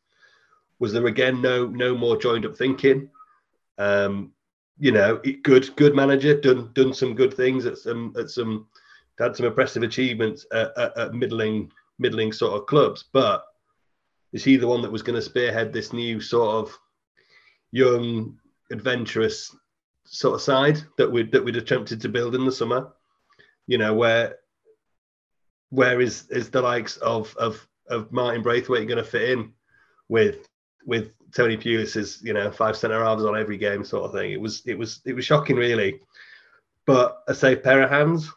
was there again no no more joined up thinking? Um, you know, good good manager, done done some good things at some at some had some impressive achievements at, at, at middling middling sort of clubs, but is he the one that was going to spearhead this new sort of young, adventurous sort of side that we that we'd attempted to build in the summer? You know, where where is is the likes of of of Martin Braithwaite going to fit in with with Tony Pulis's you know five centre halves on every game sort of thing. It was it was it was shocking really, but a safe pair of hands.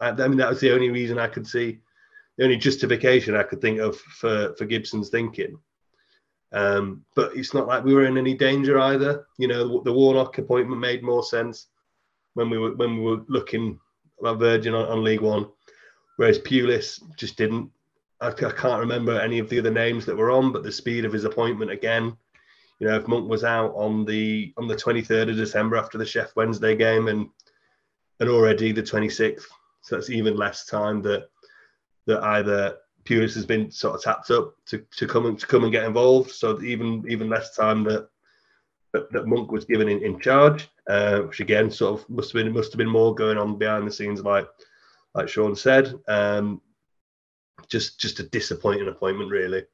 I, I mean that was the only reason I could see, the only justification I could think of for for Gibson's thinking. Um, but it's not like we were in any danger either. You know, the, the Warnock appointment made more sense when we were when we were looking at Virgin on, on League One, whereas Pulis just didn't. I, I, can't remember any of the other names that were on, but the speed of his appointment again. You know, if Monk was out on the on the 23rd of December after the Sheff Wednesday game, and and already the 26th, so that's even less time that that either Pulis has been sort of tapped up to, to come and to come and get involved. So even even less time that that, that Monk was given in, in charge, uh, which again sort of must have been must have been more going on behind the scenes, like like Shaun said. Um, just just a disappointing appointment, really.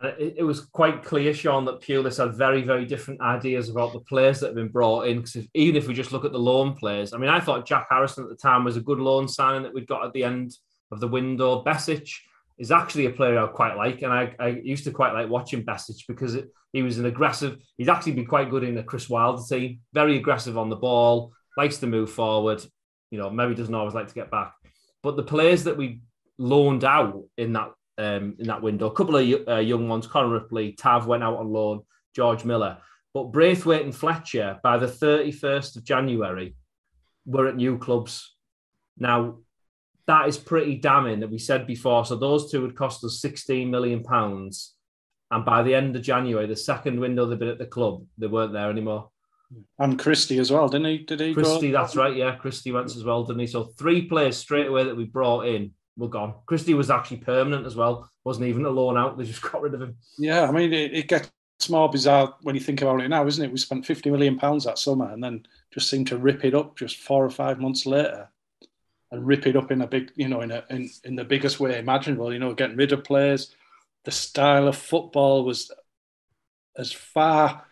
It, it, was quite clear, Shaun, that Pulis had very, very different ideas about the players that have been brought in. Because even if we just look at the loan players, I mean, I thought Jack Harrison at the time was a good loan signing that we'd got at the end of the window. Besic is actually a player I quite like, and I, I used to quite like watching Besic because it, he was an aggressive. He's actually been quite good in the Chris Wilder team. Very aggressive on the ball, likes to move forward. You know, maybe doesn't always like to get back. But the players that we loaned out in that um, in that window. A couple of uh, young ones, Connor Ripley, Tav went out on loan, George Miller. But Braithwaite and Fletcher, by the 31st of January, were at new clubs. Now, that is pretty damning that we said before. So those two would cost us 16 million pounds. And by the end of January, the second window they've been at the club, they weren't there anymore. And Christie as well, didn't he? Did he? Christie, go? that's right. Yeah, Christie went as well, didn't he? So three players straight away that we brought in were gone. Christie was actually permanent as well. Wasn't even a loan out. They just got rid of him. Yeah, I mean, it, it gets more bizarre when you think about it now, isn't it? We spent 50 million pounds that summer and then just seemed to rip it up just four or five months later and rip it up in a big, you know, in a in, in the biggest way imaginable. You know, getting rid of players. The style of football was as far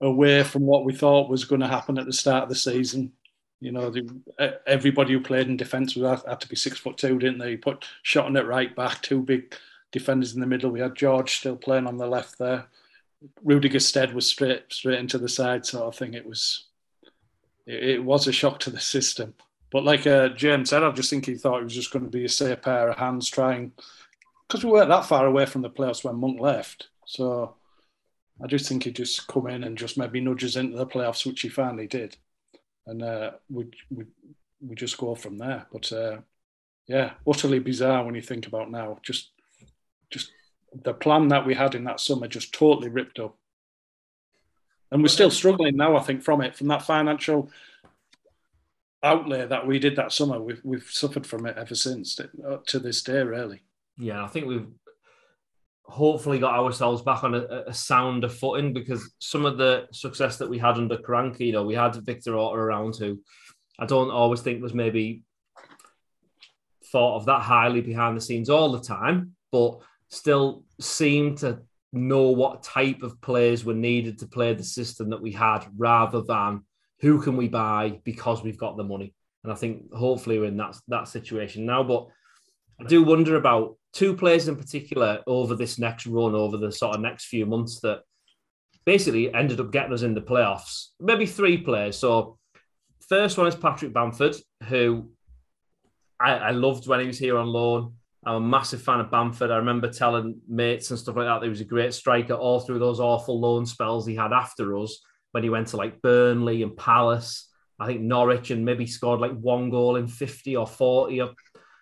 away from what we thought was going to happen at the start of the season you know, the, everybody who played in defence had to be six foot two, didn't they? put Shotton it right back, two big defenders in the middle. We had George still playing on the left there. Rudy Gestede was straight straight into the side sort of thing. It was it, it was a shock to the system. But like uh, James said, I just think he thought it was just going to be a safe pair of hands trying because we weren't that far away from the playoffs when Monk left. So I just think he just come in and just maybe nudges into the playoffs, which he finally did and uh, we, we we just go from there. But uh, yeah, utterly bizarre when you think about now. Just just the plan that we had in that summer just totally ripped up, and we're still struggling now. I think from it, from that financial outlay that we did that summer, we've we've suffered from it ever since uh, to this day, really. Yeah, I think we've hopefully got ourselves back on a, a, sounder footing because some of the success that we had under Karanka, you know, we had Victor Orta around who I don't always think was maybe thought of that highly behind the scenes all the time, but still seemed to know what type of players were needed to play the system that we had rather than who can we buy because we've got the money. And I think hopefully we're in that, that situation now. But I do wonder about two players in particular over this next run, over the sort of next few months that basically ended up getting us in the playoffs. Maybe three players. So first one is Patrick Bamford, who I, I loved when he was here on loan. I'm a massive fan of Bamford. I remember telling mates and stuff like that, that he was a great striker all through those awful loan spells he had after us when he went to like Burnley and Palace. I think Norwich and maybe scored like one goal in 50 or 40 or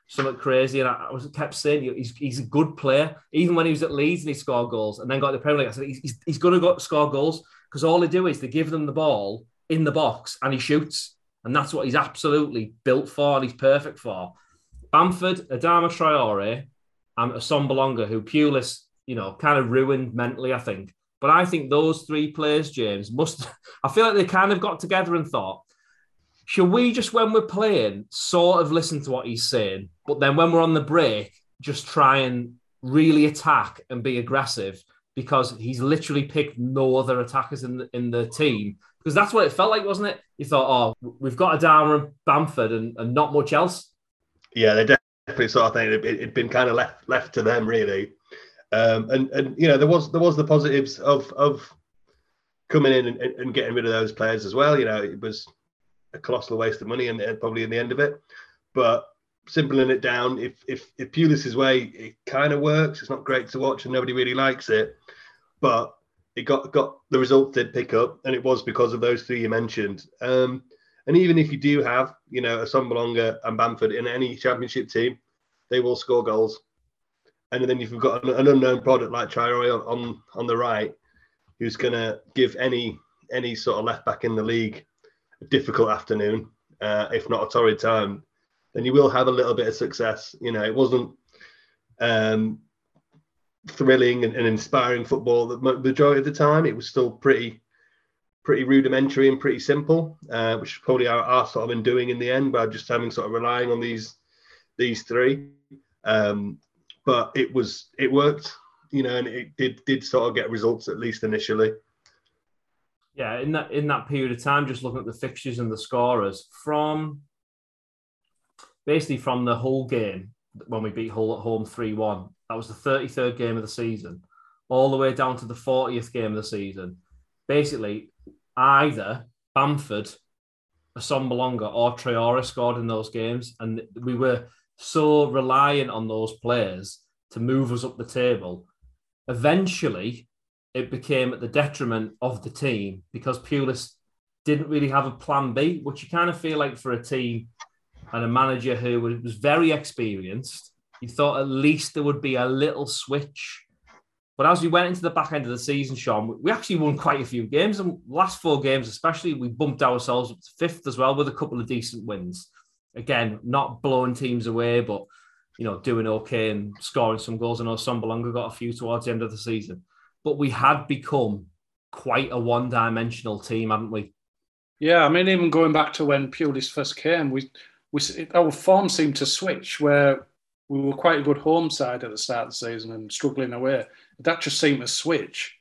something crazy. And I, was kept saying he's, he's a good player. Even when he was at Leeds and he scored goals and then got the Premier League, I said he's, he's going to go score goals because all they do is they give them the ball in the box and he shoots. And that's what he's absolutely built for and he's perfect for. Bamford, Adama Traore, and Assombalonga, who Pulis, you know, kind of ruined mentally, I think. But I think those three players, James, must. I feel like they kind of got together and thought, should we just, when we're playing, sort of listen to what he's saying, but then when we're on the break, just try and really attack and be aggressive because he's literally picked no other attackers in the, in the team. Because that's what it felt like, wasn't it? You thought, oh, we've got Adama and Bamford and, and not much else. Yeah, they definitely sort of thing. It, had been kind of left left to them really, um, and and you know there was there was the positives of of coming in and, and, getting rid of those players as well. You know, it was a colossal waste of money and probably in the end of it, but simpling it down, if if if Pulis's way, it kind of works. It's not great to watch and nobody really likes it, but it got got the result did pick up, and it was because of those three you mentioned. Um, and even if you do have, you know, Assombalonga and Bamford in any championship team, they will score goals. And then if you've got an, unknown product like Traore on, on the right, who's going to give any any sort of left back in the league a difficult afternoon, uh, if not a torrid time, then you will have a little bit of success. You know, it wasn't um, thrilling and, and inspiring football the majority of the time. It was still pretty pretty rudimentary and pretty simple, uh, which is probably our, our sort of been doing in the end by just having sort of relying on these these three. Um, but it was it worked, you know, and it did did sort of get results at least initially. Yeah, in that in that period of time, just looking at the fixtures and the scorers from basically from the whole game when we beat Hull at home three one. That was the thirty third game of the season, all the way down to the fortieth game of the season. Basically, either Bamford, Assombalonga, or Traore scored in those games, and we were so reliant on those players to move us up the table. Eventually, it became at the detriment of the team because Pulis didn't really have a plan B, which you kind of feel like for a team and a manager who was very experienced, you thought at least there would be a little switch but as we went into the back end of the season, Shaun, we actually won quite a few games. And last four games, especially, we bumped ourselves up to fifth as well with a couple of decent wins. Again, not blowing teams away, but you know, doing okay and scoring some goals. I know Assombalonga got a few towards the end of the season. But we had become quite a one-dimensional team, hadn't we? Yeah, I mean, even going back to when Pulis first came, we we our form seemed to switch where we were quite a good home side at the start of the season and struggling away that just seemed to switch.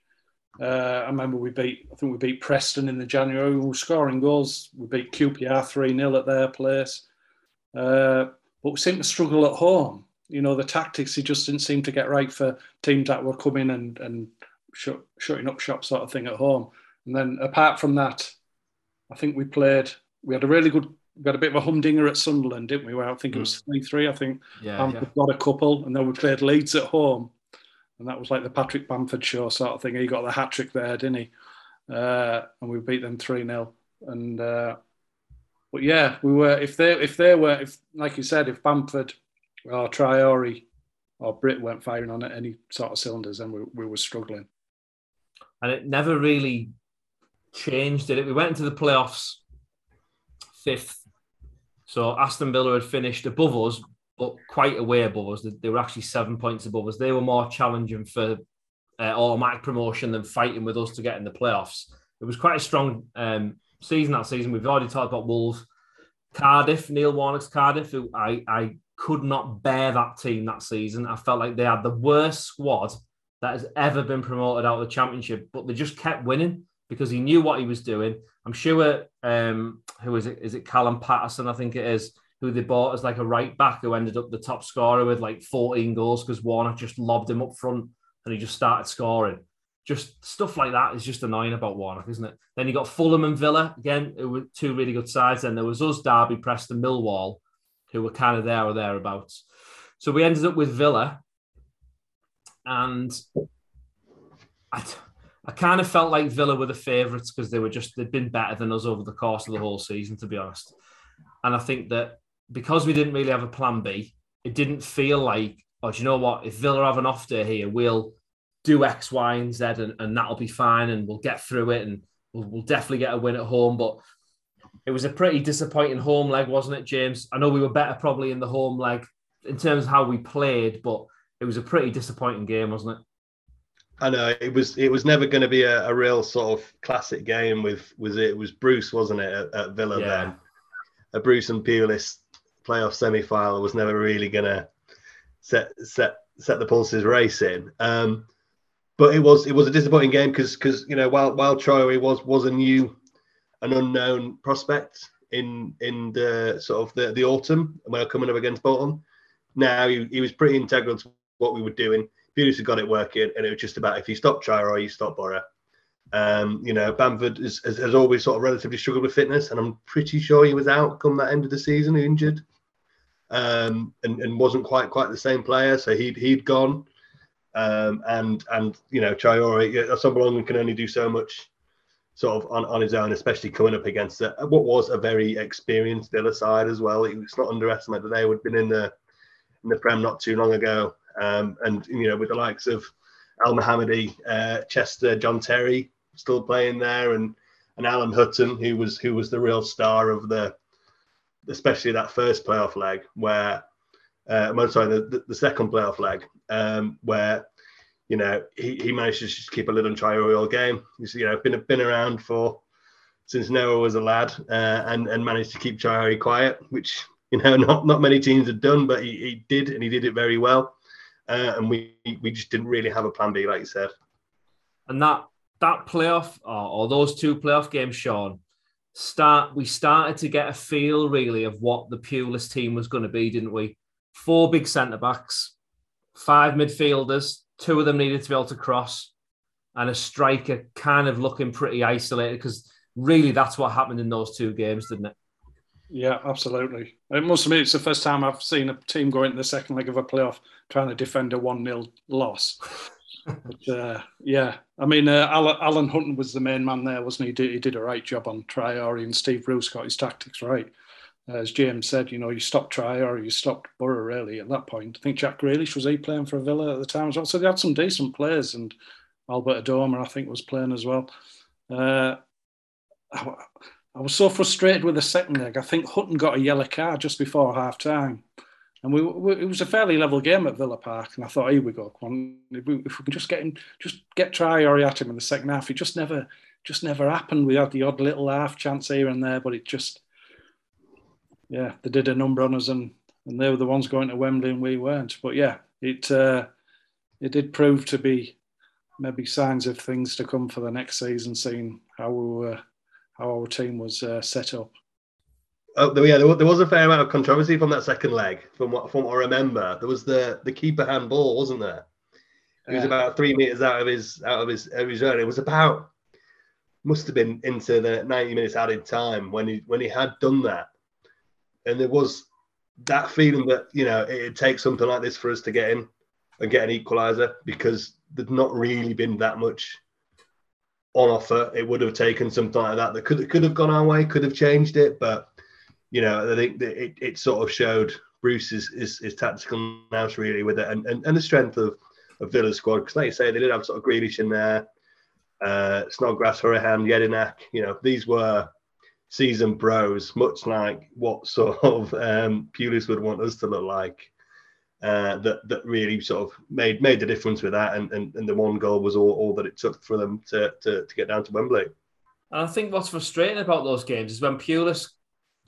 Uh, I remember we beat, I think we beat Preston in the January. We were scoring goals. We beat QPR 3 0 at their place. Uh, but we seemed to struggle at home. You know, the tactics, he just didn't seem to get right for teams that were coming and, and shut, shutting up shop sort of thing at home. And then apart from that, I think we played, we had a really good, we had a bit of a humdinger at Sunderland, didn't we? Where I think it was 3 mm. 3. I think yeah, yeah. got a couple. And then we played Leeds at home and that was like the Patrick Bamford show sort of thing. He got the hat trick there, didn't he? Uh, and we beat them three 0 And uh, but yeah, we were if they if they were if like you said if Bamford or Traore or Britt weren't firing on any sort of cylinders, then we, we were struggling. And it never really changed, did it? We went into the playoffs fifth. So Aston Villa had finished above us, but quite a way above us. They were actually seven points above us. They were more challenging for uh, automatic promotion than fighting with us to get in the playoffs. It was quite a strong um, season that season. We've already talked about Wolves, Cardiff, Neil Warnock's Cardiff, who I, I could not bear that team that season. I felt like they had the worst squad that has ever been promoted out of the championship, but they just kept winning because he knew what he was doing. I'm sure um, who is it? Is it Callum Paterson? I think it is who they bought as like a right back who ended up the top scorer with like 14 goals because Warnock just lobbed him up front and he just started scoring. Just stuff like that is just annoying about Warnock, isn't it? Then you got Fulham and Villa again, who were two really good sides. Then there was us, Derby, Preston, Millwall, who were kind of there or thereabouts. So we ended up with Villa, and I, I kind of felt like Villa were the favourites because they were just they'd been better than us over the course of the whole season, to be honest. And I think that because we didn't really have a plan B, it didn't feel like, oh, do you know what? If Villa have an off day here, we'll do X, Y, and Z, and, and that'll be fine, and we'll get through it, and we'll, we'll definitely get a win at home. But it was a pretty disappointing home leg, wasn't it, James? I know we were better probably in the home leg in terms of how we played, but it was a pretty disappointing game, wasn't it? I know it was. It was never going to be a, a, real sort of classic game. With was it, it was Bruce, wasn't it, at, at Villa yeah. then? A Bruce and Pulis playoff semi-final was never really going to set set set the pulses racing. Um, but it was it was a disappointing game because because you know while while Traore was was a new an unknown prospect in in the sort of the, the autumn when I coming up against Bolton. Now he, he was pretty integral to what we were doing. Had got it working, and it was just about if you stop Traore, you stop Boro. Um, you know, Bamford has, has, has, always sort of relatively struggled with fitness, and I'm pretty sure he was out come that end of the season, injured, um, and, and wasn't quite quite the same player. So he'd he'd gone, um, and and you know, Traore, Assombalonga can only do so much sort of on, on his own, especially coming up against a, what was a very experienced Villa side as well. It's not underestimated that they would have been in the in the Prem not too long ago, um, and you know with the likes of Elmohamady, uh, Chester, John Terry still playing there, and and Alan Hutton, who was who was the real star of the, especially that first playoff leg where, uh, sorry, the, the second playoff leg um, where you know, he, he managed to just keep a lid on Traore game. He's, you know, been been around for since Noah was a lad uh, and and managed to keep Traore quiet, which you know not not many teams had done, but he, he did and he did it very well. Uh, and we we just didn't really have a plan B, like you said. And that that playoff or, or those two playoff games, Shaun, start we started to get a feel really of what the Pulis team was going to be, didn't we? Four big centre backs, five midfielders, Two of them needed to be able to cross, and a striker kind of looking pretty isolated because really that's what happened in those two games, didn't it? Yeah, absolutely. It must admit it's the first time I've seen a team go into the second leg of a playoff trying to defend a 1 0 loss. but, uh, yeah, I mean, uh, Alan, Hutton was the main man there, wasn't he? He did, he did a right job on Traore, and Steve Bruce got his tactics right as James said, you know, you stopped Traore you stopped Boro really at that point. I think Jack Grealish was he playing for Villa at the time as well. So they had some decent players, and Albert Adomah I think was playing as well. Uh, I, I, was so frustrated with the second leg. I think Hutton got a yellow card just before half time. And we, we, it was a fairly level game at Villa Park, and I thought, here we go, on, if, we, if we can just get him, just get Traore at him in the second half. It just never, just never happened. We had the odd little half chance here and there, but it just, yeah, they did a number on us, and, and they were the ones going to Wembley, and we weren't. But yeah, it uh, it did prove to be maybe signs of things to come for the next season, seeing how we were, how our team was uh, set up. Oh, yeah, there was a fair amount of controversy from that second leg. From what from what I remember, there was the the keeper handball, wasn't there? He was about three meters out of his out of his of his zone. It was about must have been into the ninety minutes added time when he when he had done that and there was that feeling that you know it takes something like this for us to get in and get an equaliser because there's not really been that much on offer. It would have taken something like that that could could have gone our way, could have changed it, but you know I think that it, it sort of showed Bruce's his, his tactical nous really with it and, and, and the strength of of Villa's squad because like you say they did have sort of Grealish in there, uh, Snodgrass, Hourihane, Jedinak. You know these were season bros, much like what sort of um, Pulis would want us to look like. Uh, that that really sort of made made the difference with that, and, and, and the one goal was all, all that it took for them to, to, to get down to Wembley. And I think what's frustrating about those games is when Pulis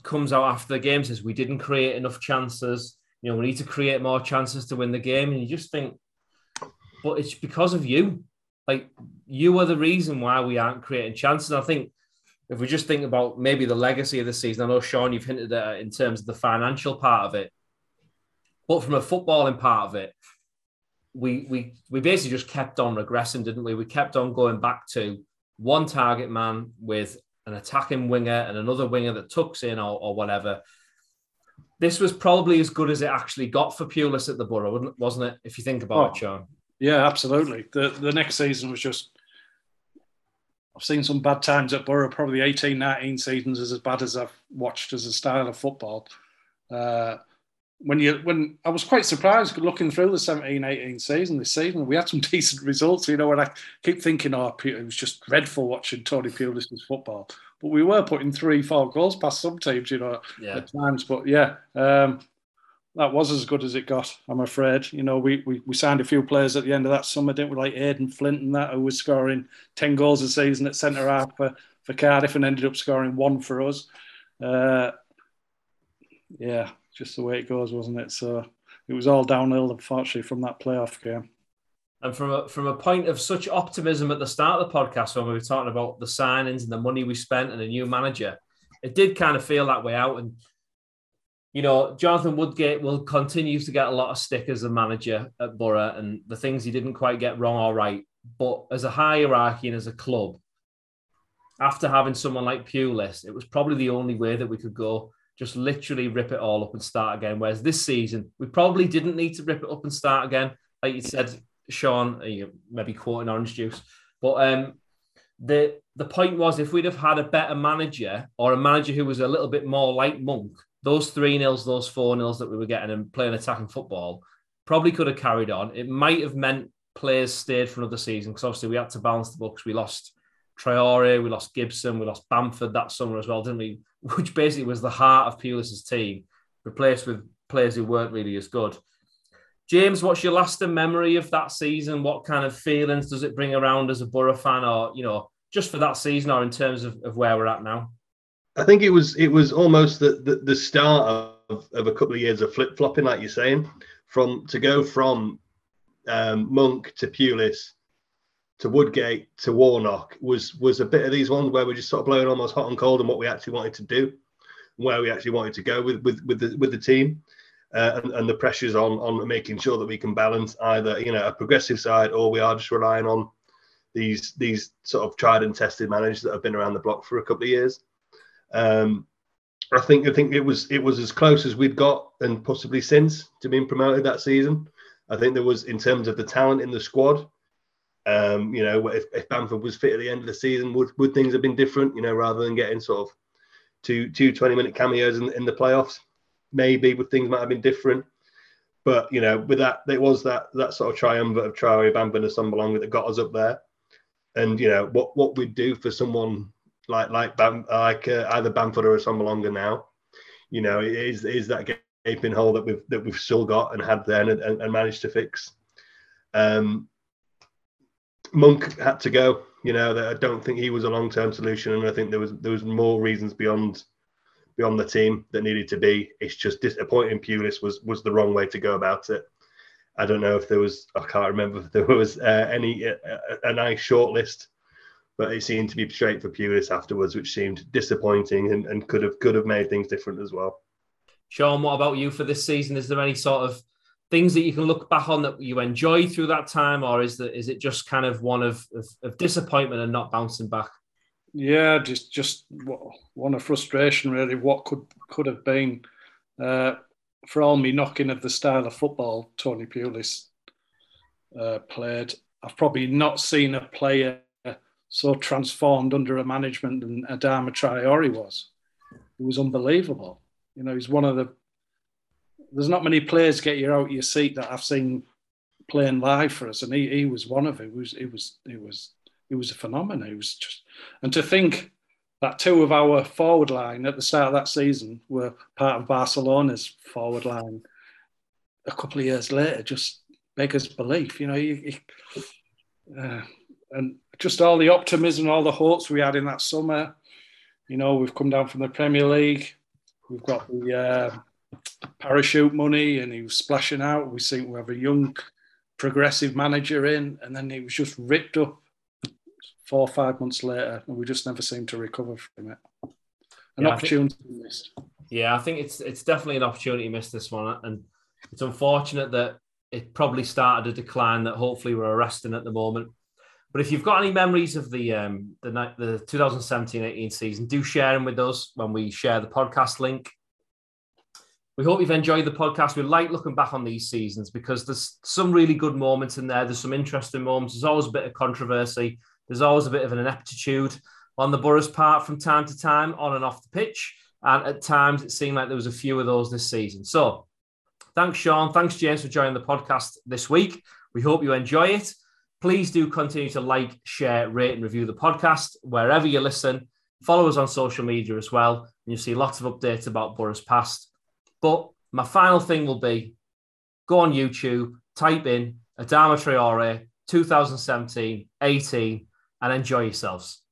comes out after the game says we didn't create enough chances. You know, we need to create more chances to win the game, and you just think but it's because of you. Like you are the reason why we aren't creating chances. I think if we just think about maybe the legacy of the season, I know Shaun, you've hinted at in terms of the financial part of it, but from a footballing part of it, we we we basically just kept on regressing, didn't we? We kept on going back to one target man with an attacking winger and another winger that tucks in or, or whatever. This was probably as good as it actually got for Pulis at the Boro, wasn't it? If you think about oh, it, Shaun. Yeah, absolutely. The the next season was just. I've seen some bad times at Boro. Probably 18, 19 seasons is as bad as I've watched as a style of football. Uh, when you when I was quite surprised looking through the 17 18 season this season we had some decent results you know and I keep thinking oh it was just dreadful watching Tony Pulis's football but we were putting three four goals past some teams you know yeah. at times but yeah um, that was as good as it got I'm afraid you know we, we we signed a few players at the end of that summer didn't we like Aden Flint and that who was scoring 10 goals a season at centre half for, for Cardiff and ended up scoring one for us uh, yeah just the way it goes, wasn't it? So it was all downhill, unfortunately, from that playoff game. And from a, from a point of such optimism at the start of the podcast, when we were talking about the signings and the money we spent and a new manager, it did kind of feel that way out. And you know, Jonathan Woodgate will continue to get a lot of stick as a manager at Boro and the things he didn't quite get wrong or right. But as a hierarchy and as a club, after having someone like Pulis, it was probably the only way that we could go just literally rip it all up and start again. Whereas this season, we probably didn't need to rip it up and start again. Like you said, Shaun, uh, maybe quoting orange juice. But um, the the point was if we'd have had a better manager or a manager who was a little bit more like Monk, those three nils, those four nils that we were getting and playing attacking football probably could have carried on. It might have meant players stayed for another season because obviously we had to balance the books. We lost Traore, we lost Gibson, we lost Bamford that summer as well, didn't we? Which basically was the heart of Pulis's team, replaced with players who weren't really as good. James, what's your lasting memory of that season? What kind of feelings does it bring around as a Boro fan, or you know, just for that season, or in terms of, of where we're at now? I think it was it was almost the the, the start of, of a couple of years of flip flopping, like you're saying, from to go from um, Monk to Pulis to Woodgate to Warnock was was a bit of these ones where we're just sort of blowing almost hot and cold on what we actually wanted to do, where we actually wanted to go with with with the with the team, uh, and, and the pressures on on making sure that we can balance either you know a progressive side or we are just relying on these these sort of tried and tested managers that have been around the block for a couple of years. Um, I think I think it was it was as close as we'd got and possibly since to being promoted that season. I think there was in terms of the talent in the squad um, you know, if, if Bamford was fit at the end of the season, would, would things have been different? You know, rather than getting sort of two two 20 minute cameos in, in the playoffs, maybe would things might have been different. But you know, with that, it was that that sort of triumvirate of Traore, Bamford, and Assombalonga that got us up there. And you know what what we'd do for someone like like Bam, like uh, either Bamford or Assombalonga now, you know, is is that gaping hole that we've that we've still got and had then and, and managed to fix. Um, Monk had to go. You know, I don't think he was a long term solution, and I think there was there was more reasons beyond beyond the team that needed to be. It's just disappointing. Pulis was was the wrong way to go about it. I don't know if there was. I can't remember if there was uh, any uh, a nice short list, but it seemed to be straight for Pulis afterwards, which seemed disappointing and, and could have could have made things different as well. Shaun, what about you for this season? Is there any sort of things that you can look back on that you enjoy through that time, or is that is it just kind of one of, of, of disappointment and not bouncing back? Yeah, just just one of frustration really. What could could have been, uh, for all me knocking of the style of football Tony Pulis uh, played. I've probably not seen a player so transformed under a management than Adama Traore was. It was unbelievable. You know, he's one of the there's not many players get you out of your seat that I've seen playing live for us, and he, he was one of it. Was it was it was it was a phenomenon. It was just and to think that two of our forward line at the start of that season were part of Barcelona's forward line a couple of years later just beggars belief. You know, you, you, uh, and just all the optimism, all the hopes we had in that summer. You know, we've come down from the Premier League. We've got the uh, parachute money and he was splashing out. We seem to have a young progressive manager in, and then he was just ripped up four or five months later, and we just never seemed to recover from it. An Yeah, opportunity missed. Yeah, I think it's it's definitely an opportunity missed this one, and it's unfortunate that it probably started a decline that hopefully we're arresting at the moment. But if you've got any memories of the um, the the 2017-18 season, do share them with us when we share the podcast link. We hope you've enjoyed the podcast. We like looking back on these seasons because there's some really good moments in there. There's some interesting moments. There's always a bit of controversy. There's always a bit of an ineptitude on the Boro's part from time to time, on and off the pitch. And at times it seemed like there was a few of those this season. So thanks, Shaun. Thanks, James, for joining the podcast this week. We hope you enjoy it. Please do continue to like, share, rate, and review the podcast wherever you listen. Follow us on social media as well, and you'll see lots of updates about Boro's past. But my final thing will be go on YouTube, type in Adama Traore 2017 18, and enjoy yourselves.